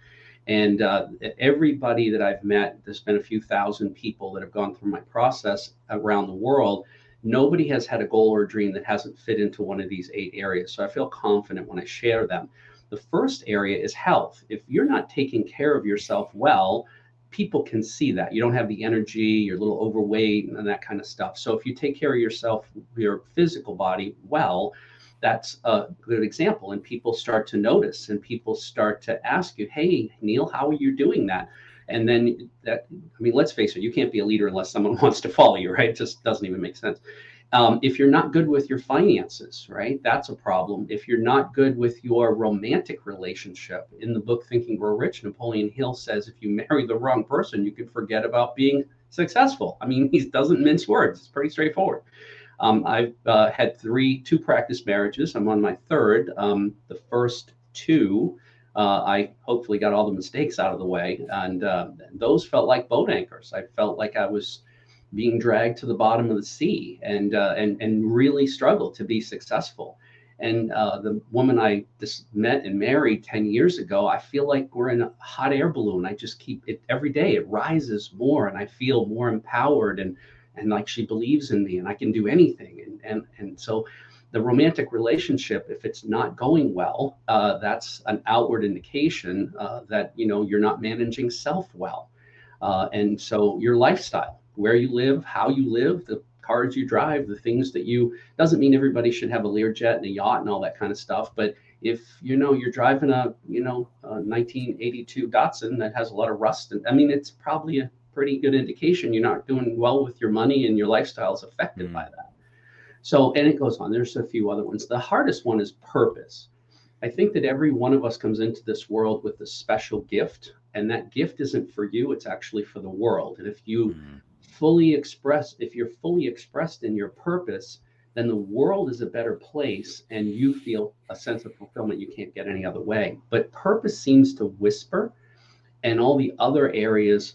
And uh, everybody that I've met, there's been a few thousand people that have gone through my process around the world. Nobody has had a goal or a dream that hasn't fit into one of these eight areas. So I feel confident when I share them. The first area is health. If you're not taking care of yourself well, people can see that you don't have the energy, you're a little overweight, and that kind of stuff. So if you take care of yourself, your physical body well, that's a good example. And people start to notice and people start to ask you, hey, Neil, how are you doing that? And then that, I mean, let's face it, you can't be a leader unless someone wants to follow you, right? It just doesn't even make sense. Um, if you're not good with your finances, right, that's a problem. If you're not good with your romantic relationship, in the book Think and Grow Rich, Napoleon Hill says if you marry the wrong person, you can forget about being successful. I mean, he doesn't mince words. It's pretty straightforward. Um, I've uh, had three, two practice marriages. I'm on my third. Um, the first two, uh, I hopefully got all the mistakes out of the way, and uh, those felt like boat anchors. I felt like I was being dragged to the bottom of the sea and uh, and and really struggled to be successful. And uh, the woman I just met and married 10 years ago, I feel like we're in a hot air balloon. I just keep it every day. It rises more and I feel more empowered and and like she believes in me and I can do anything. And and and so the romantic relationship, if it's not going well, uh, that's an outward indication uh, that you know you're not managing self well. Uh, and so your lifestyle, where you live, how you live, the cars you drive, the things that you doesn't mean everybody should have a Learjet and a yacht and all that kind of stuff. But if you know you're driving a you know a 1982 Datsun that has a lot of rust, and I mean it's probably a pretty good indication you're not doing well with your money and your lifestyle is affected mm. by that. So and it goes on. There's a few other ones. The hardest one is purpose. I think that every one of us comes into this world with a special gift, and that gift isn't for you, it's actually for the world. And if you mm fully express, if you're fully expressed in your purpose, then the world is a better place and you feel a sense of fulfillment you can't get any other way. But purpose seems to whisper, and all the other areas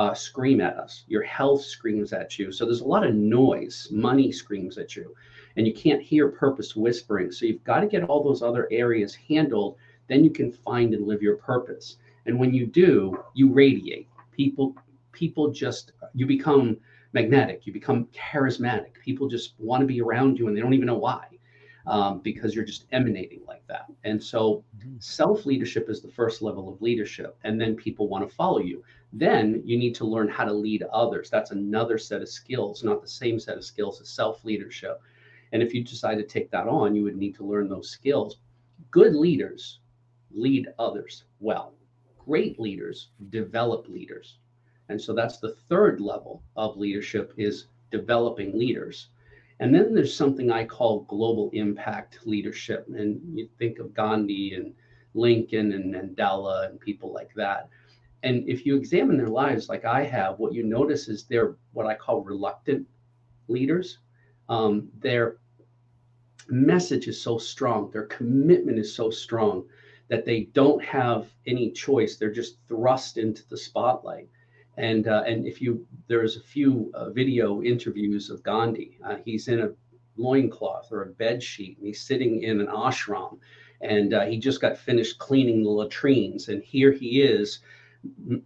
uh, scream at us. Your health screams at you. So there's a lot of noise. Money screams at you, and you can't hear purpose whispering. So you've got to get all those other areas handled. Then you can find and live your purpose. And when you do, you radiate. People people just you become magnetic you become charismatic people just want to be around you and they don't even know why um, because you're just emanating like that and so mm-hmm. self leadership is the first level of leadership and then people want to follow you. Then you need to learn how to lead others. That's another set of skills not the same set of skills as self leadership and if you decide to take that on you would need to learn those skills. Good leaders lead others well. Great leaders develop leaders. And so that's the third level of leadership is developing leaders. And then there's something I call global impact leadership. And you think of Gandhi and Lincoln and Mandela and people like that. And if you examine their lives like I have, what you notice is they're what I call reluctant leaders. Um, their message is so strong, their commitment is so strong that they don't have any choice. They're just thrust into the spotlight. And uh, and if you there's a few uh, video interviews of Gandhi. Uh, he's in a loincloth or a bed sheet, and he's sitting in an ashram, and uh, he just got finished cleaning the latrines. And here he is,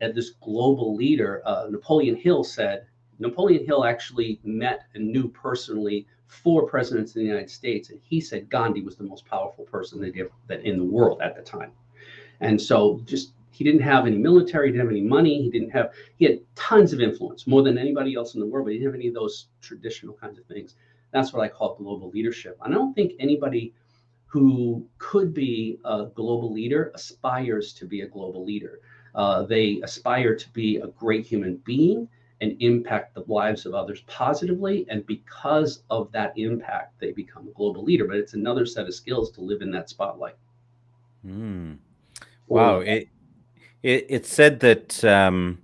at this global leader. Uh, Napoleon Hill said Napoleon Hill actually met and knew personally four presidents in the United States, and he said Gandhi was the most powerful person that, that in the world at the time. And so just he didn't have any military, he didn't have any money, he didn't have, he had tons of influence, more than anybody else in the world, but he didn't have any of those traditional kinds of things. That's what I call global leadership. I don't think anybody who could be a global leader aspires to be a global leader. Uh, they aspire to be a great human being and impact the lives of others positively. And because of that impact, they become a global leader. But it's another set of skills to live in that spotlight. Mm. Wow. It, it, it said that um,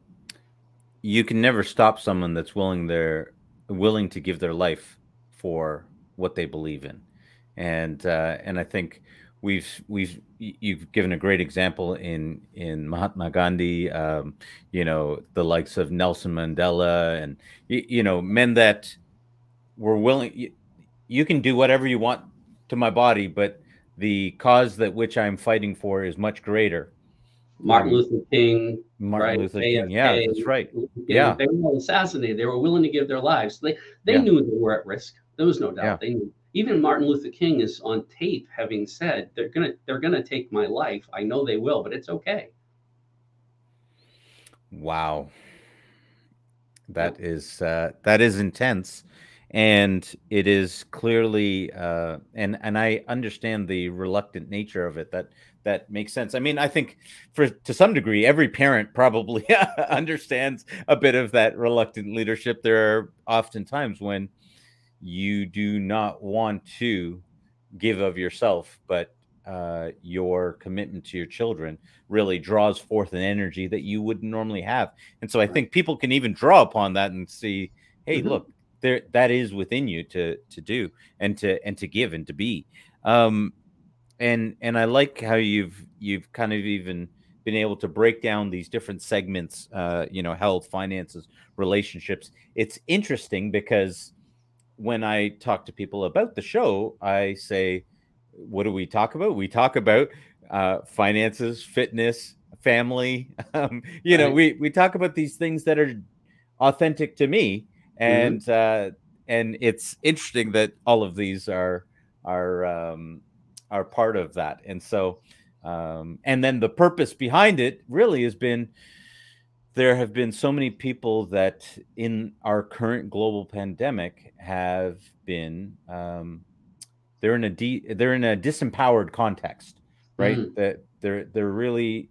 you can never stop someone that's willing their willing to give their life for what they believe in, and uh, and I think we've we've you've given a great example in in Mahatma Gandhi, um, you know, the likes of Nelson Mandela, and you, you know, men that were willing. You, you can do whatever you want to my body, but the cause that which I'm fighting for is much greater. Martin Luther King, Martin right? Luther King, yeah, that's right. Yeah, they were all assassinated. They were willing to give their lives. They they yeah. knew they were at risk. There was no doubt. Yeah. They knew even Martin Luther King is on tape having said they're gonna they're gonna take my life. I know they will, but it's okay. Wow, that yeah. is uh, that is intense, and it is clearly uh, and and I understand the reluctant nature of it. That that makes sense. I mean, I think for to some degree, every parent probably understands a bit of that reluctant leadership. There are often times when you do not want to give of yourself, but uh, your commitment to your children really draws forth an energy that you wouldn't normally have. And so I think people can even draw upon that and see, hey, mm-hmm. look, there that is within you to to do and to and to give and to be. Um, and and I like how you've you've kind of even been able to break down these different segments, uh, you know, health, finances, relationships. It's interesting because when I talk to people about the show, I say, what do we talk about? We talk about uh, finances, fitness, family. Um, you right. know, we we talk about these things that are authentic to me, mm-hmm. and mm-hmm. uh, and it's interesting that all of these are are um, are part of that. And so, um, and then the purpose behind it really has been there have been so many people that in our current global pandemic have been um, they're in a de- they're in a disempowered context right mm. that they're they're really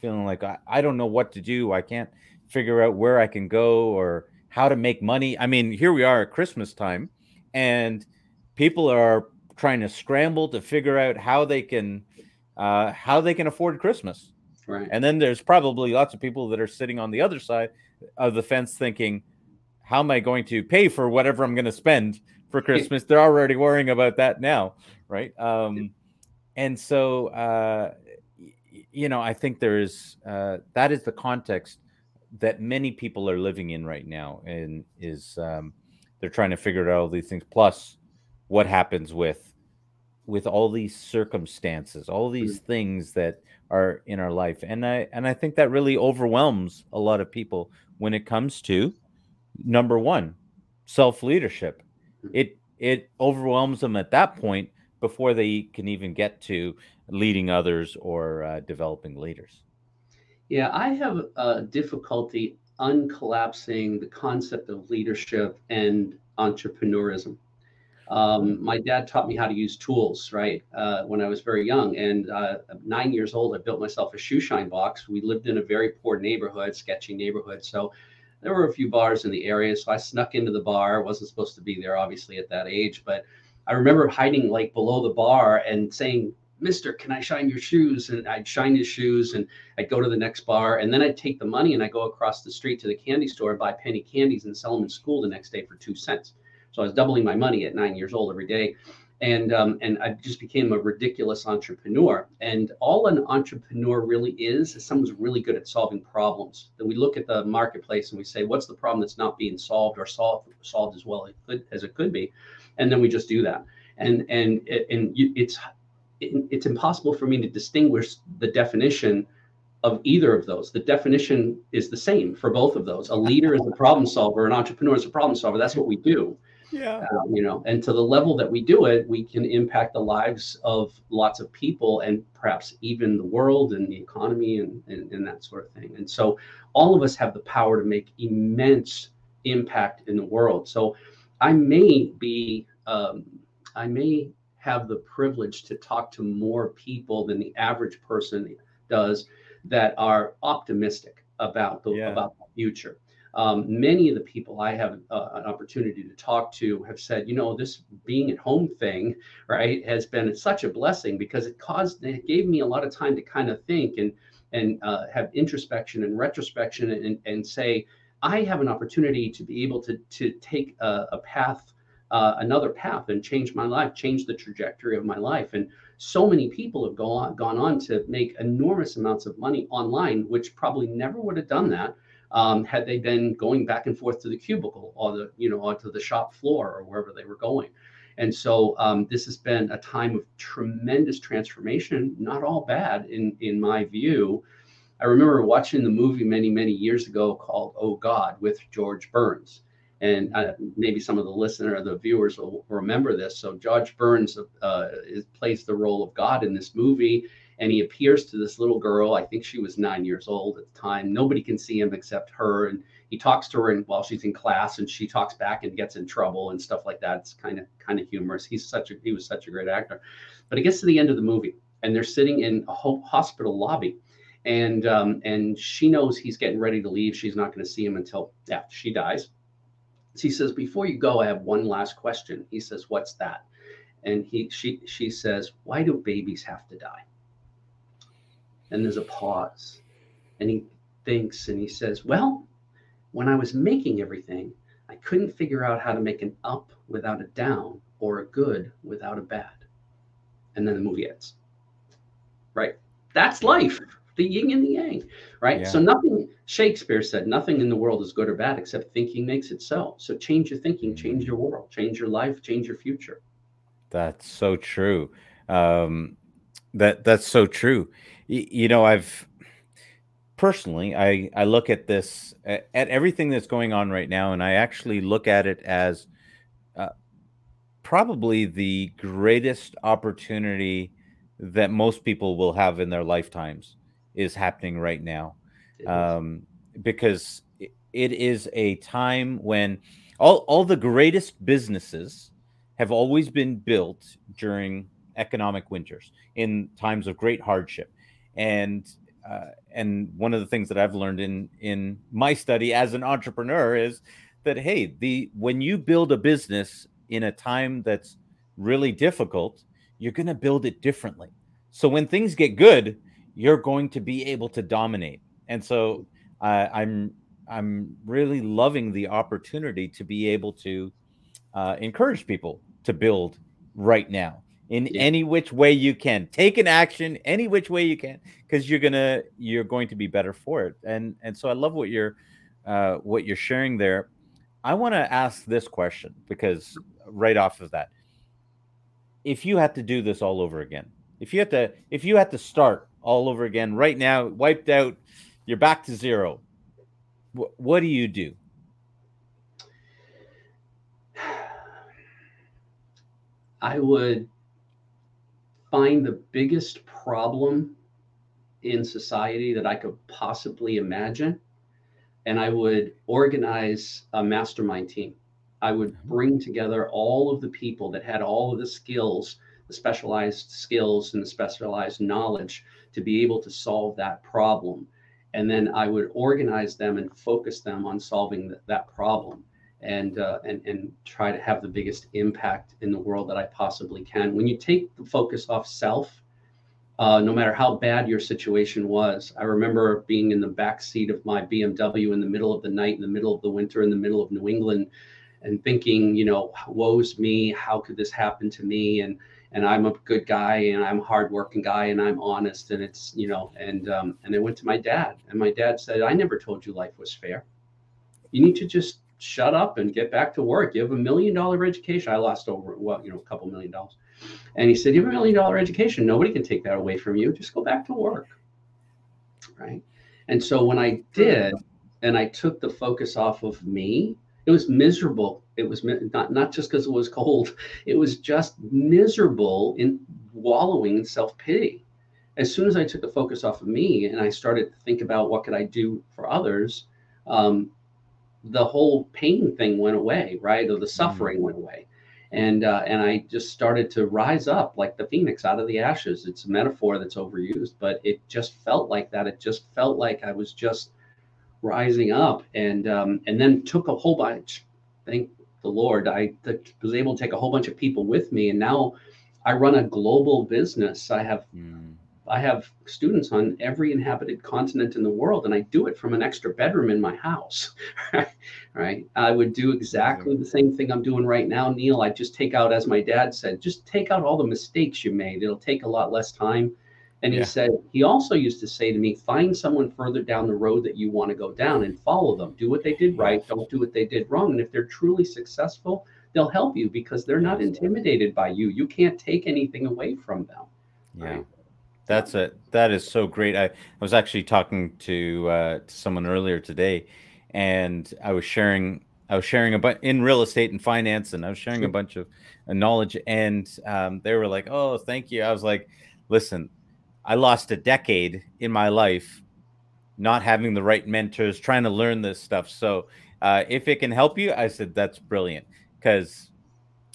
feeling like I, I don't know what to do i can't figure out where i can go or how to make money i mean here we are at christmas time and people are trying to scramble to figure out how they can uh, how they can afford christmas Right. And then there's probably lots of people that are sitting on the other side of the fence thinking, how am I going to pay for whatever I'm going to spend for Christmas? They're already worrying about that now, right? Um, and so, uh, you know, I think there is uh, that is the context that many people are living in right now, and is um, they're trying to figure out all these things. Plus, what happens with with all these circumstances, all these mm-hmm. things that are in our life and i and i think that really overwhelms a lot of people when it comes to number one self leadership mm. it it overwhelms them at that point before they can even get to leading others or uh, developing leaders yeah i have a difficulty uncollapsing the concept of leadership and entrepreneurism um, my dad taught me how to use tools, right? Uh, when I was very young, and uh, nine years old, I built myself a shoe shine box. We lived in a very poor neighborhood, sketchy neighborhood, so there were a few bars in the area. So I snuck into the bar. wasn't supposed to be there, obviously, at that age, but I remember hiding like below the bar and saying, Mister, can I shine your shoes? And I'd shine his shoes and I'd go to the next bar. And then I'd take the money and I'd go across the street to the candy store and buy penny candies and sell them in school the next day for two cents. So I was doubling my money at nine years old every day. And, um, and I just became a ridiculous entrepreneur. And all an entrepreneur really is is someone's really good at solving problems. That we look at the marketplace and we say, what's the problem that's not being solved or solved solved as well as it could, as it could be, and then we just do that. And and and you, it's it's impossible for me to distinguish the definition of either of those. The definition is the same for both of those. A leader is a problem solver, an entrepreneur is a problem solver. That's what we do yeah. Um, you know and to the level that we do it we can impact the lives of lots of people and perhaps even the world and the economy and, and, and that sort of thing. And so all of us have the power to make immense impact in the world. So i may be um, i may have the privilege to talk to more people than the average person does that are optimistic about the yeah. about the future um, many of the people I have uh, an opportunity to talk to have said, you know, this being at home thing, right, has been such a blessing because it caused, it gave me a lot of time to kind of think and and uh, have introspection and retrospection and, and say, I have an opportunity to be able to to take a, a path uh, another path and change my life, change the trajectory of my life. And so many people have gone on, gone on to make enormous amounts of money online, which probably never would have done that um, had they been going back and forth to the cubicle or the you know onto the shop floor or wherever they were going. And so um, this has been a time of tremendous transformation, not all bad in in my view. I remember watching the movie many many years ago called Oh God with George Burns and uh, maybe some of the listener or the viewers will remember this. So George Burns uh, plays the role of God in this movie, and he appears to this little girl. I think she was nine years old at the time. Nobody can see him except her, and he talks to her and while she's in class, and she talks back and gets in trouble and stuff like that. It's kind of kind of humorous. He's such a he was such a great actor, but it gets to the end of the movie, and they're sitting in a hospital lobby. And um, and she knows he's getting ready to leave. She's not going to see him until yeah she dies he says, before you go, I have one last question. He says, what's that? And he she she says, why do babies have to die? And there's a pause. And he thinks and he says, well, when I was making everything, I couldn't figure out how to make an up without a down or a good without a bad. And then the movie ends. Right? That's life the yin and the yang, right? Yeah. So nothing, Shakespeare said, nothing in the world is good or bad except thinking makes it so. So change your thinking, change mm-hmm. your world, change your life, change your future. That's so true. Um, that that's so true. You know, I've personally, I I look at this at, at, everything that's going on right now, and I actually look at it as uh, probably the greatest opportunity that most people will have in their lifetimes is happening right now. Um, because it is a time when all, all the greatest businesses have always been built during economic winters in times of great hardship and uh, and one of the things that I've learned in in my study as an entrepreneur is that hey the when you build a business in a time that's really difficult you're going to build it differently so when things get good you're going to be able to dominate. And so uh, I'm I'm really loving the opportunity to be able to uh, encourage people to build right now in yeah. any which way you can. Take an action any which way you can because you're gonna you're going to be better for it. And and so I love what you're uh, what you're sharing there. I want to ask this question because right off of that, if you had to do this all over again, if you had to if you had to start all over again right now, wiped out. You're back to zero. W- what do you do? I would find the biggest problem in society that I could possibly imagine. And I would organize a mastermind team. I would mm-hmm. bring together all of the people that had all of the skills, the specialized skills and the specialized knowledge to be able to solve that problem. And then I would organize them and focus them on solving th- that problem and, uh, and, and try to have the biggest impact in the world that I possibly can. When you take the focus off self, uh, no matter how bad your situation was. I remember being in the back seat of my BMW in the middle of the night, in the middle of the winter, in the middle of New England, and thinking, you know, woe's me, how could this happen to me? And and I'm a good guy and I'm a hardworking guy and I'm honest and it's you know and um, and I went to my dad and my dad said I never told you life was fair. You need to just shut up and get back to work. You have a million dollar education. I lost over well you know a couple million dollars, and he said you have a million dollar education. Nobody can take that away from you. Just go back to work. Right. And so when I did, and I took the focus off of me it was miserable. It was not not just because it was cold. It was just miserable in wallowing in self pity. As soon as I took the focus off of me and I started to think about what could I do for others, um, the whole pain thing went away, right? Or the mm-hmm. suffering went away, and uh, and I just started to rise up like the phoenix out of the ashes. It's a metaphor that's overused, but it just felt like that. It just felt like I was just rising up and um, and then took a whole bunch thank the lord i th- was able to take a whole bunch of people with me and now i run a global business i have mm. I have students on every inhabited continent in the world, and I do it from an extra bedroom in my house. right? I would do exactly the same thing I'm doing right now, Neil. I just take out, as my dad said, just take out all the mistakes you made. It'll take a lot less time. And he yeah. said, he also used to say to me, find someone further down the road that you want to go down and follow them. Do what they did right. Don't do what they did wrong. And if they're truly successful, they'll help you because they're not intimidated by you. You can't take anything away from them. Yeah. Right? That's it. That is so great. I, I was actually talking to, uh, to someone earlier today and I was sharing I was sharing a bunch in real estate and finance, and I was sharing a bunch of uh, knowledge, and um, they were like, "Oh, thank you." I was like, "Listen, I lost a decade in my life not having the right mentors, trying to learn this stuff. So uh, if it can help you, I said that's brilliant because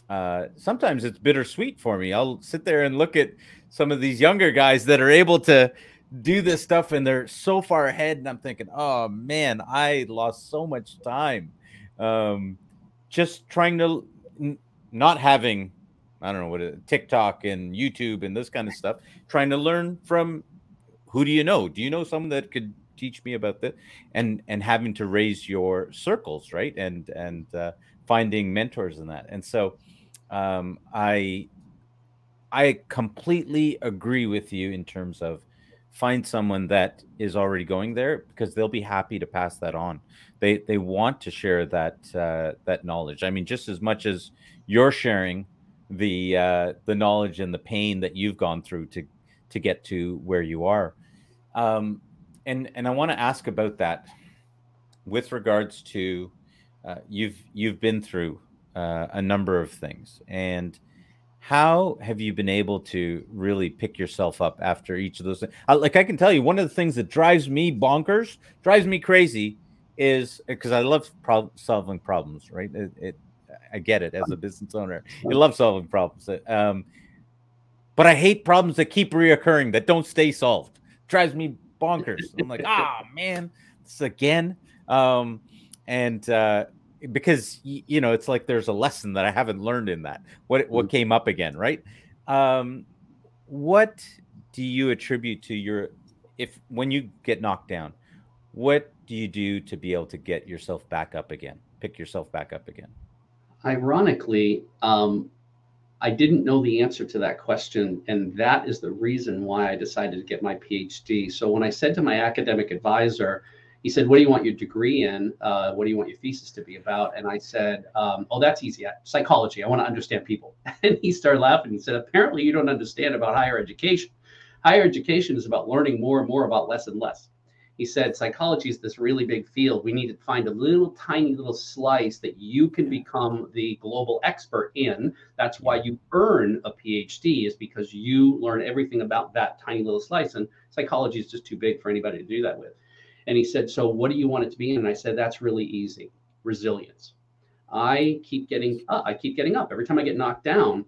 uh, sometimes it's bittersweet for me. I'll sit there and look at some of these younger guys that are able to do this stuff and they're so far ahead, and I'm thinking, oh man, I lost so much time um, just trying to n- not having I don't know what it, TikTok and YouTube and this kind of stuff, trying to learn from who do you know? Do you know someone that could teach me about this? And and having to raise your circles, right? And and uh, finding mentors in that. And so um, I I completely agree with you in terms of find someone that is already going there because they'll be happy to pass that on. They they want to share that uh, that knowledge. I mean, just as much as you're sharing the uh, the knowledge and the pain that you've gone through to to get to where you are. Um, and and I want to ask about that with regards to uh, you've you've been through uh, a number of things and how have you been able to really pick yourself up after each of those things? like i can tell you one of the things that drives me bonkers drives me crazy is because i love solving problems right it, it I get it as a business owner. You love solving problems. Um, but I hate problems that keep reoccurring that don't stay solved. drives me bonkers. I'm like, ah, oh, man, this again. Um, and uh, because you know, it's like there's a lesson that I haven't learned in that. What what mm. came up again, right? Um, what do you attribute to your if when you get knocked down? What do you do to be able to get yourself back up again? Pick yourself back up again ironically, um, I didn't know the answer to that question. And that is the reason why I decided to get my PhD. So when I said to my academic advisor, he said, What do you want your degree in? Uh, what do you want your thesis to be about? And I said, um, Oh, that's easy. Psychology. I want to understand people. And he started laughing. He said, Apparently, you don't understand about higher education. Higher education is about learning more and more about less and less he said psychology is this really big field we need to find a little tiny little slice that you can become the global expert in that's why you earn a phd is because you learn everything about that tiny little slice and psychology is just too big for anybody to do that with and he said so what do you want it to be? And i said that's really easy. Resilience. I keep getting up. i keep getting up. Every time i get knocked down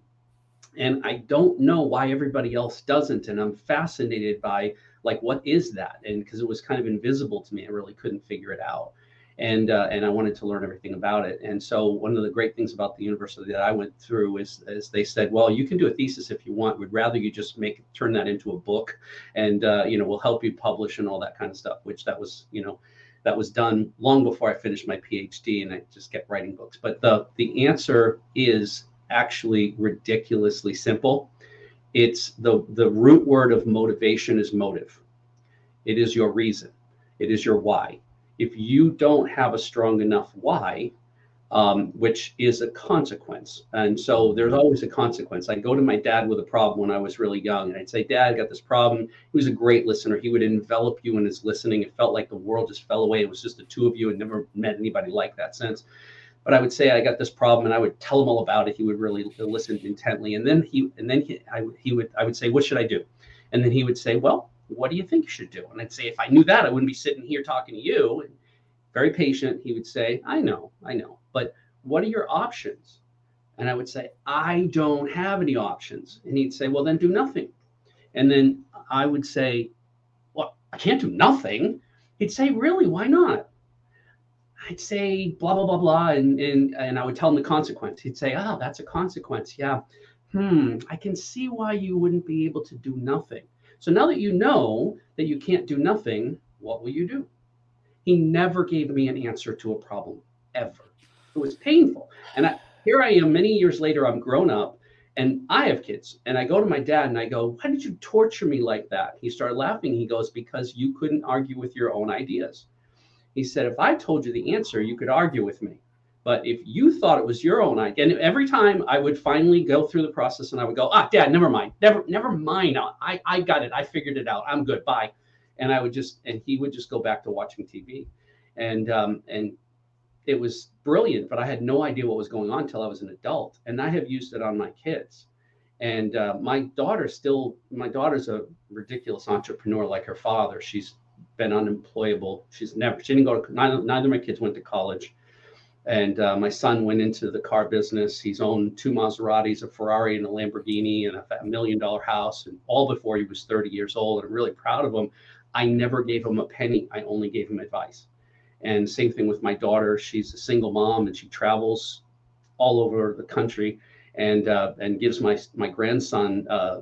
and i don't know why everybody else doesn't and i'm fascinated by like what is that? And because it was kind of invisible to me. I really couldn't figure it out and uh, and i wanted to learn everything about it. And so one of the great things about the university that i went through is, is they said well you can do a thesis if you want. We'd rather you just make turn that into a book and uh, you know we'll help you publish and all that kind of stuff which that was you know that was done long before i finished my phd and i just kept writing books. But the the answer is actually ridiculously simple. It's the the root word of motivation is motive. It is your reason. It is your why if you don't have a strong enough why um, which is a consequence. And so there's always a consequence. I'd go to my dad with a problem when i was really young and i'd say dad I got this problem. He was a great listener. He would envelop you in his listening. It felt like the world just fell away. It was just the two of you. And never met anybody like that since. But I would say I got this problem, and I would tell him all about it. He would really listen intently, and then he and then he I, he would I would say, "What should I do?" And then he would say, "Well, what do you think you should do?" And I'd say, "If I knew that, I wouldn't be sitting here talking to you." And very patient, he would say, "I know, I know, but what are your options?" And I would say, "I don't have any options." And he'd say, "Well, then do nothing." And then I would say, "Well, I can't do nothing." He'd say, "Really? Why not?" I'd say blah blah blah blah, and and and I would tell him the consequence. He'd say, "Oh, that's a consequence. Yeah. Hmm. I can see why you wouldn't be able to do nothing." So now that you know that you can't do nothing, what will you do? He never gave me an answer to a problem ever. It was painful. And I, here I am many years later, I'm grown up and I have kids. And I go to my dad and I go, Why did you torture me like that? He started laughing. He goes, Because you couldn't argue with your own ideas. He said, If I told you the answer, you could argue with me. But if you thought it was your own idea, and every time I would finally go through the process and I would go, ah, dad, never mind, never, never mind. I, I got it. I figured it out. I'm good. Bye. And I would just, and he would just go back to watching TV. And, um, and it was brilliant, but I had no idea what was going on until I was an adult. And I have used it on my kids. And uh, my daughter still, my daughter's a ridiculous entrepreneur like her father. She's been unemployable. She's never, she didn't go to, neither, neither of my kids went to college and uh, my son went into the car business. He's owned two Maseratis, a Ferrari, and a Lamborghini, and a million dollar house, and all before he was 30 years old. And I'm really proud of him. I never gave him a penny. I only gave him advice. And same thing with my daughter. She's a single mom, and she travels all over the country, and uh, and gives my my grandson uh,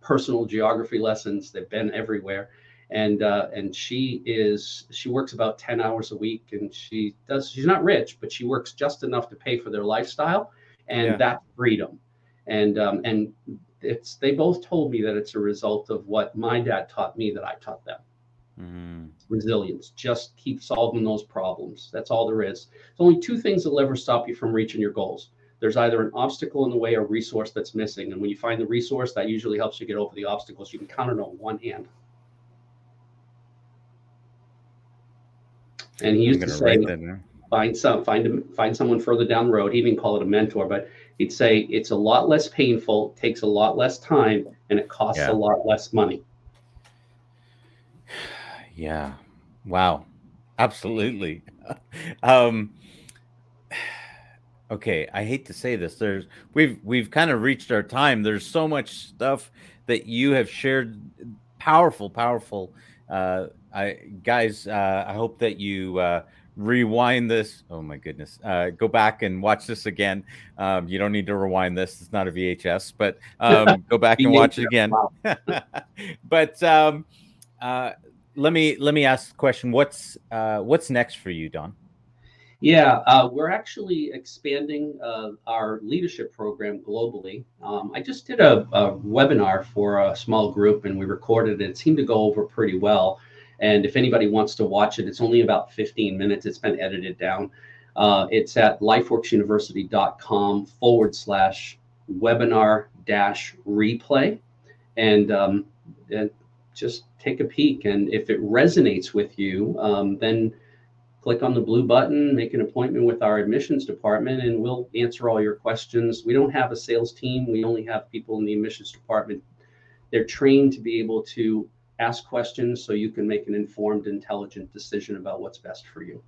personal geography lessons. They've been everywhere and uh, and she is she works about 10 hours a week and she does she's not rich but she works just enough to pay for their lifestyle and yeah. that's freedom. And um, and it's they both told me that it's a result of what my dad taught me that i taught them. Mm. resilience just keep solving those problems. That's all there is. There's only two things that will ever stop you from reaching your goals. There's either an obstacle in the way or resource that's missing. And when you find the resource that usually helps you get over the obstacles. You can count it on one hand And he used to say, find some, find find someone further down the road. He didn't call it a mentor, but he'd say it's a lot less painful, takes a lot less time, and it costs yeah. a lot less money. Yeah. Wow. Absolutely. um, okay, I hate to say this. There's we've we've kind of reached our time. There's so much stuff that you have shared, powerful, powerful uh, I guys, uh, I hope that you uh, rewind this. Oh my goodness, uh, go back and watch this again. Um, you don't need to rewind this; it's not a VHS, but um, go back and watch it again. but um, uh, let me let me ask the question: What's uh, what's next for you, Don? Yeah, uh, we're actually expanding uh, our leadership program globally. Um, I just did a, a, webinar for a small group and we recorded it. It seemed to go over pretty well. And if anybody wants to watch it, it's only about 15 minutes. It's been edited down. Uh, it's at lifeworksuniversity.com forward slash webinar dash replay. And, um, and just take a peek. And if it resonates with you, um, then click on the blue button, make an appointment with our admissions department, and we'll answer all your questions. We don't have a sales team, we only have people in the admissions department. They're trained to be able to ask questions so you can make an informed, intelligent decision about what's best for you.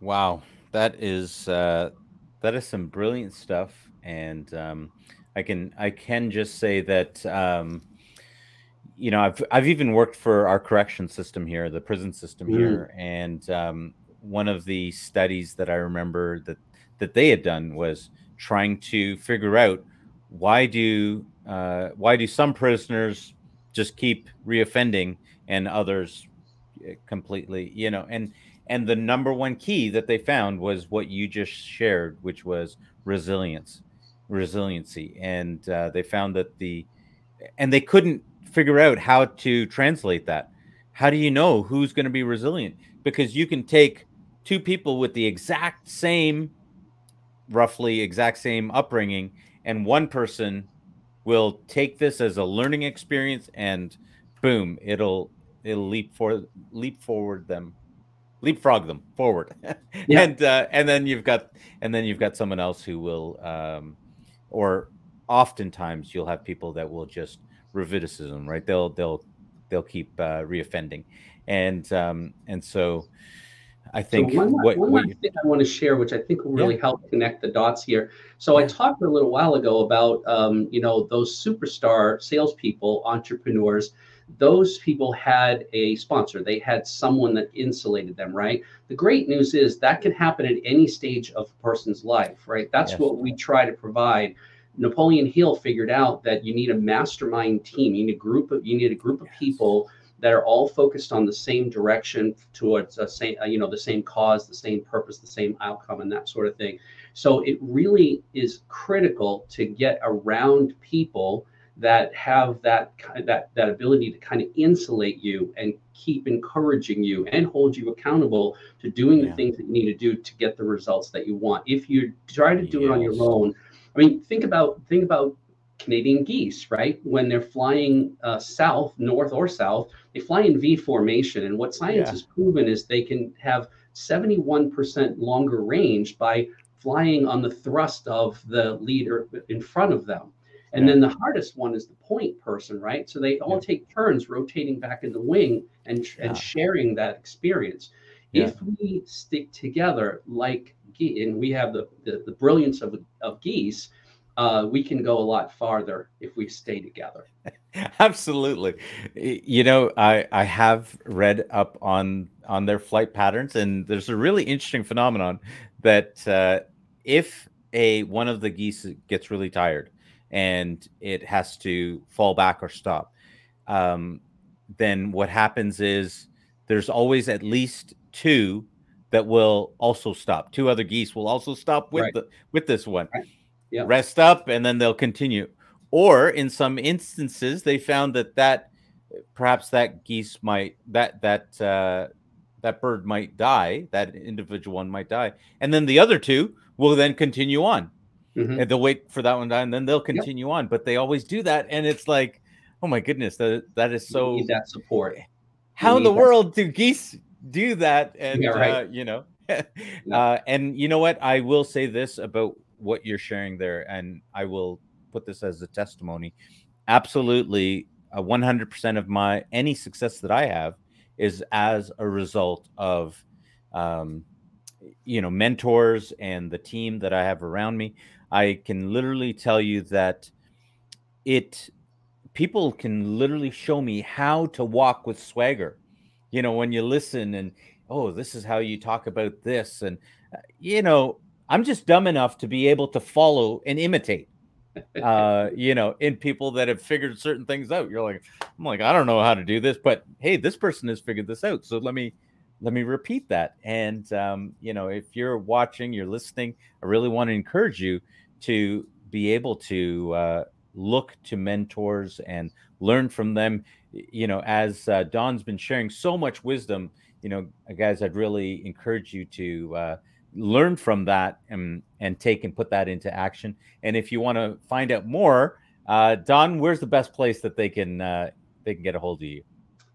Wow, that is uh, that is some brilliant stuff, and um, I can I can just say that um, you know I've I've even worked for our correction system here, the prison system mm. here, and um, one of the studies that I remember that that they had done was trying to figure out why do uh, why do some prisoners just keep reoffending and others eh, completely you know and and the number one key that they found was what you just shared which was resilience resiliency. And uh, they found that the and they couldn't figure out how to translate that. How do you know who's going to be resilient? Because you can take two people with the exact same roughly exact same upbringing and one person will take this as a learning experience and boom, it'll it'll leap for leap forward them leapfrog them forward. Yeah. and uh, and then you've got and then you've got someone else who will um, or oftentimes you'll have people that will just revidicism right? They'll they'll they'll keep uh, reoffending. And um, and so I think so one, what, one what thing I want to share, which I think will really yeah. help connect the dots here. So yeah. I talked a little while ago about um, you know those superstar salespeople, entrepreneurs. Those people had a sponsor. They had someone that insulated them, right? The great news is that can happen at any stage of a person's life, right? That's yes. what we try to provide. Napoleon Hill figured out that you need a mastermind team. You need a group of you need a group of yes. people that are all focused on the same direction towards a same uh, you know the same cause, the same purpose, the same outcome, and that sort of thing. So it really is critical to get around people that have that that that ability to kind of insulate you and keep encouraging you and hold you accountable to doing yeah. the things that you need to do to get the results that you want. If you try to do yes. it on your own, I mean, think about think about Canadian geese, right? When they're flying uh, south, north, or south, they fly in V formation. And what science yeah. has proven is they can have 71% longer range by flying on the thrust of the leader in front of them. And yeah. then the hardest one is the point person, right? So they all yeah. take turns rotating back in the wing and, and sharing that experience. If we stick together like and we have the, the, the brilliance of, of geese, uh, we can go a lot farther if we stay together. Absolutely. You know, I I have read up on on their flight patterns, and there's a really interesting phenomenon that uh, if a one of the geese gets really tired and it has to fall back or stop, um, then what happens is there's always at least two that will also stop. Two other geese will also stop with right. the with this one. Right yeah. rest up, and then they'll continue. Or in some instances, they found that that perhaps that geese might that that uh, that bird might die, that individual one might die, and then the other two will then continue on, mm-hmm. and they'll wait for that one to die, and then they'll continue yep. on. But they always do that, and it's like, oh my goodness, that that is so that support. How in the world do geese do that? And yeah, right. uh, you know, uh, and you know what? I will say this about what you're sharing there, and I will put this as a testimony. Absolutely, uh, 100% of my any success that I have is as a result of, um, you know, mentors and the team that I have around me. I can literally tell you that it people can literally show me how to walk with swagger. You know, when you listen and oh, this is how you talk about this, and uh, you know, I'm just dumb enough to be able to follow and imitate. Uh, you know, in people that have figured certain things out. You're like, I'm like, I don't know how to do this, but hey, this person has figured this out. So let me let me repeat that. And um, you know, if you're watching, you're listening, I really want to encourage you to be able to uh, look to mentors and learn from them. You know, as uh, Don's been sharing so much wisdom, you know, guys, I'd really encourage you to uh, learn from that and and take and put that into action. And if you want to find out more, uh, Don, where's the best place that they can uh, they can get a hold of you?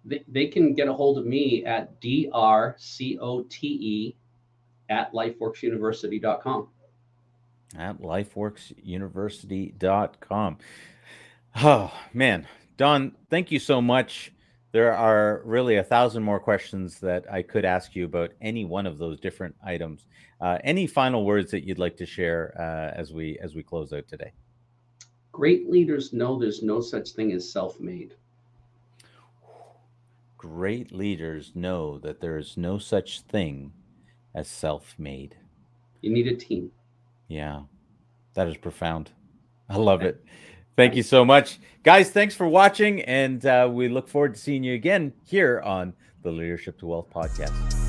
They, they can get a hold of me at drcote at lifeworksuniversity.com. At lifeworksuniversity.com. Oh man, Don, thank you so much. There are really a thousand more questions that I could ask you about any one of those different items. Uh, any final words that you'd like to share uh, as we as we close out today? Great leaders know there's no such thing as self-made. Great leaders know that there is no such thing as self-made. You need a team. Yeah, that is profound. I love it. Thank you so much. Guys, thanks for watching. And uh, we look forward to seeing you again here on the Leadership to Wealth podcast.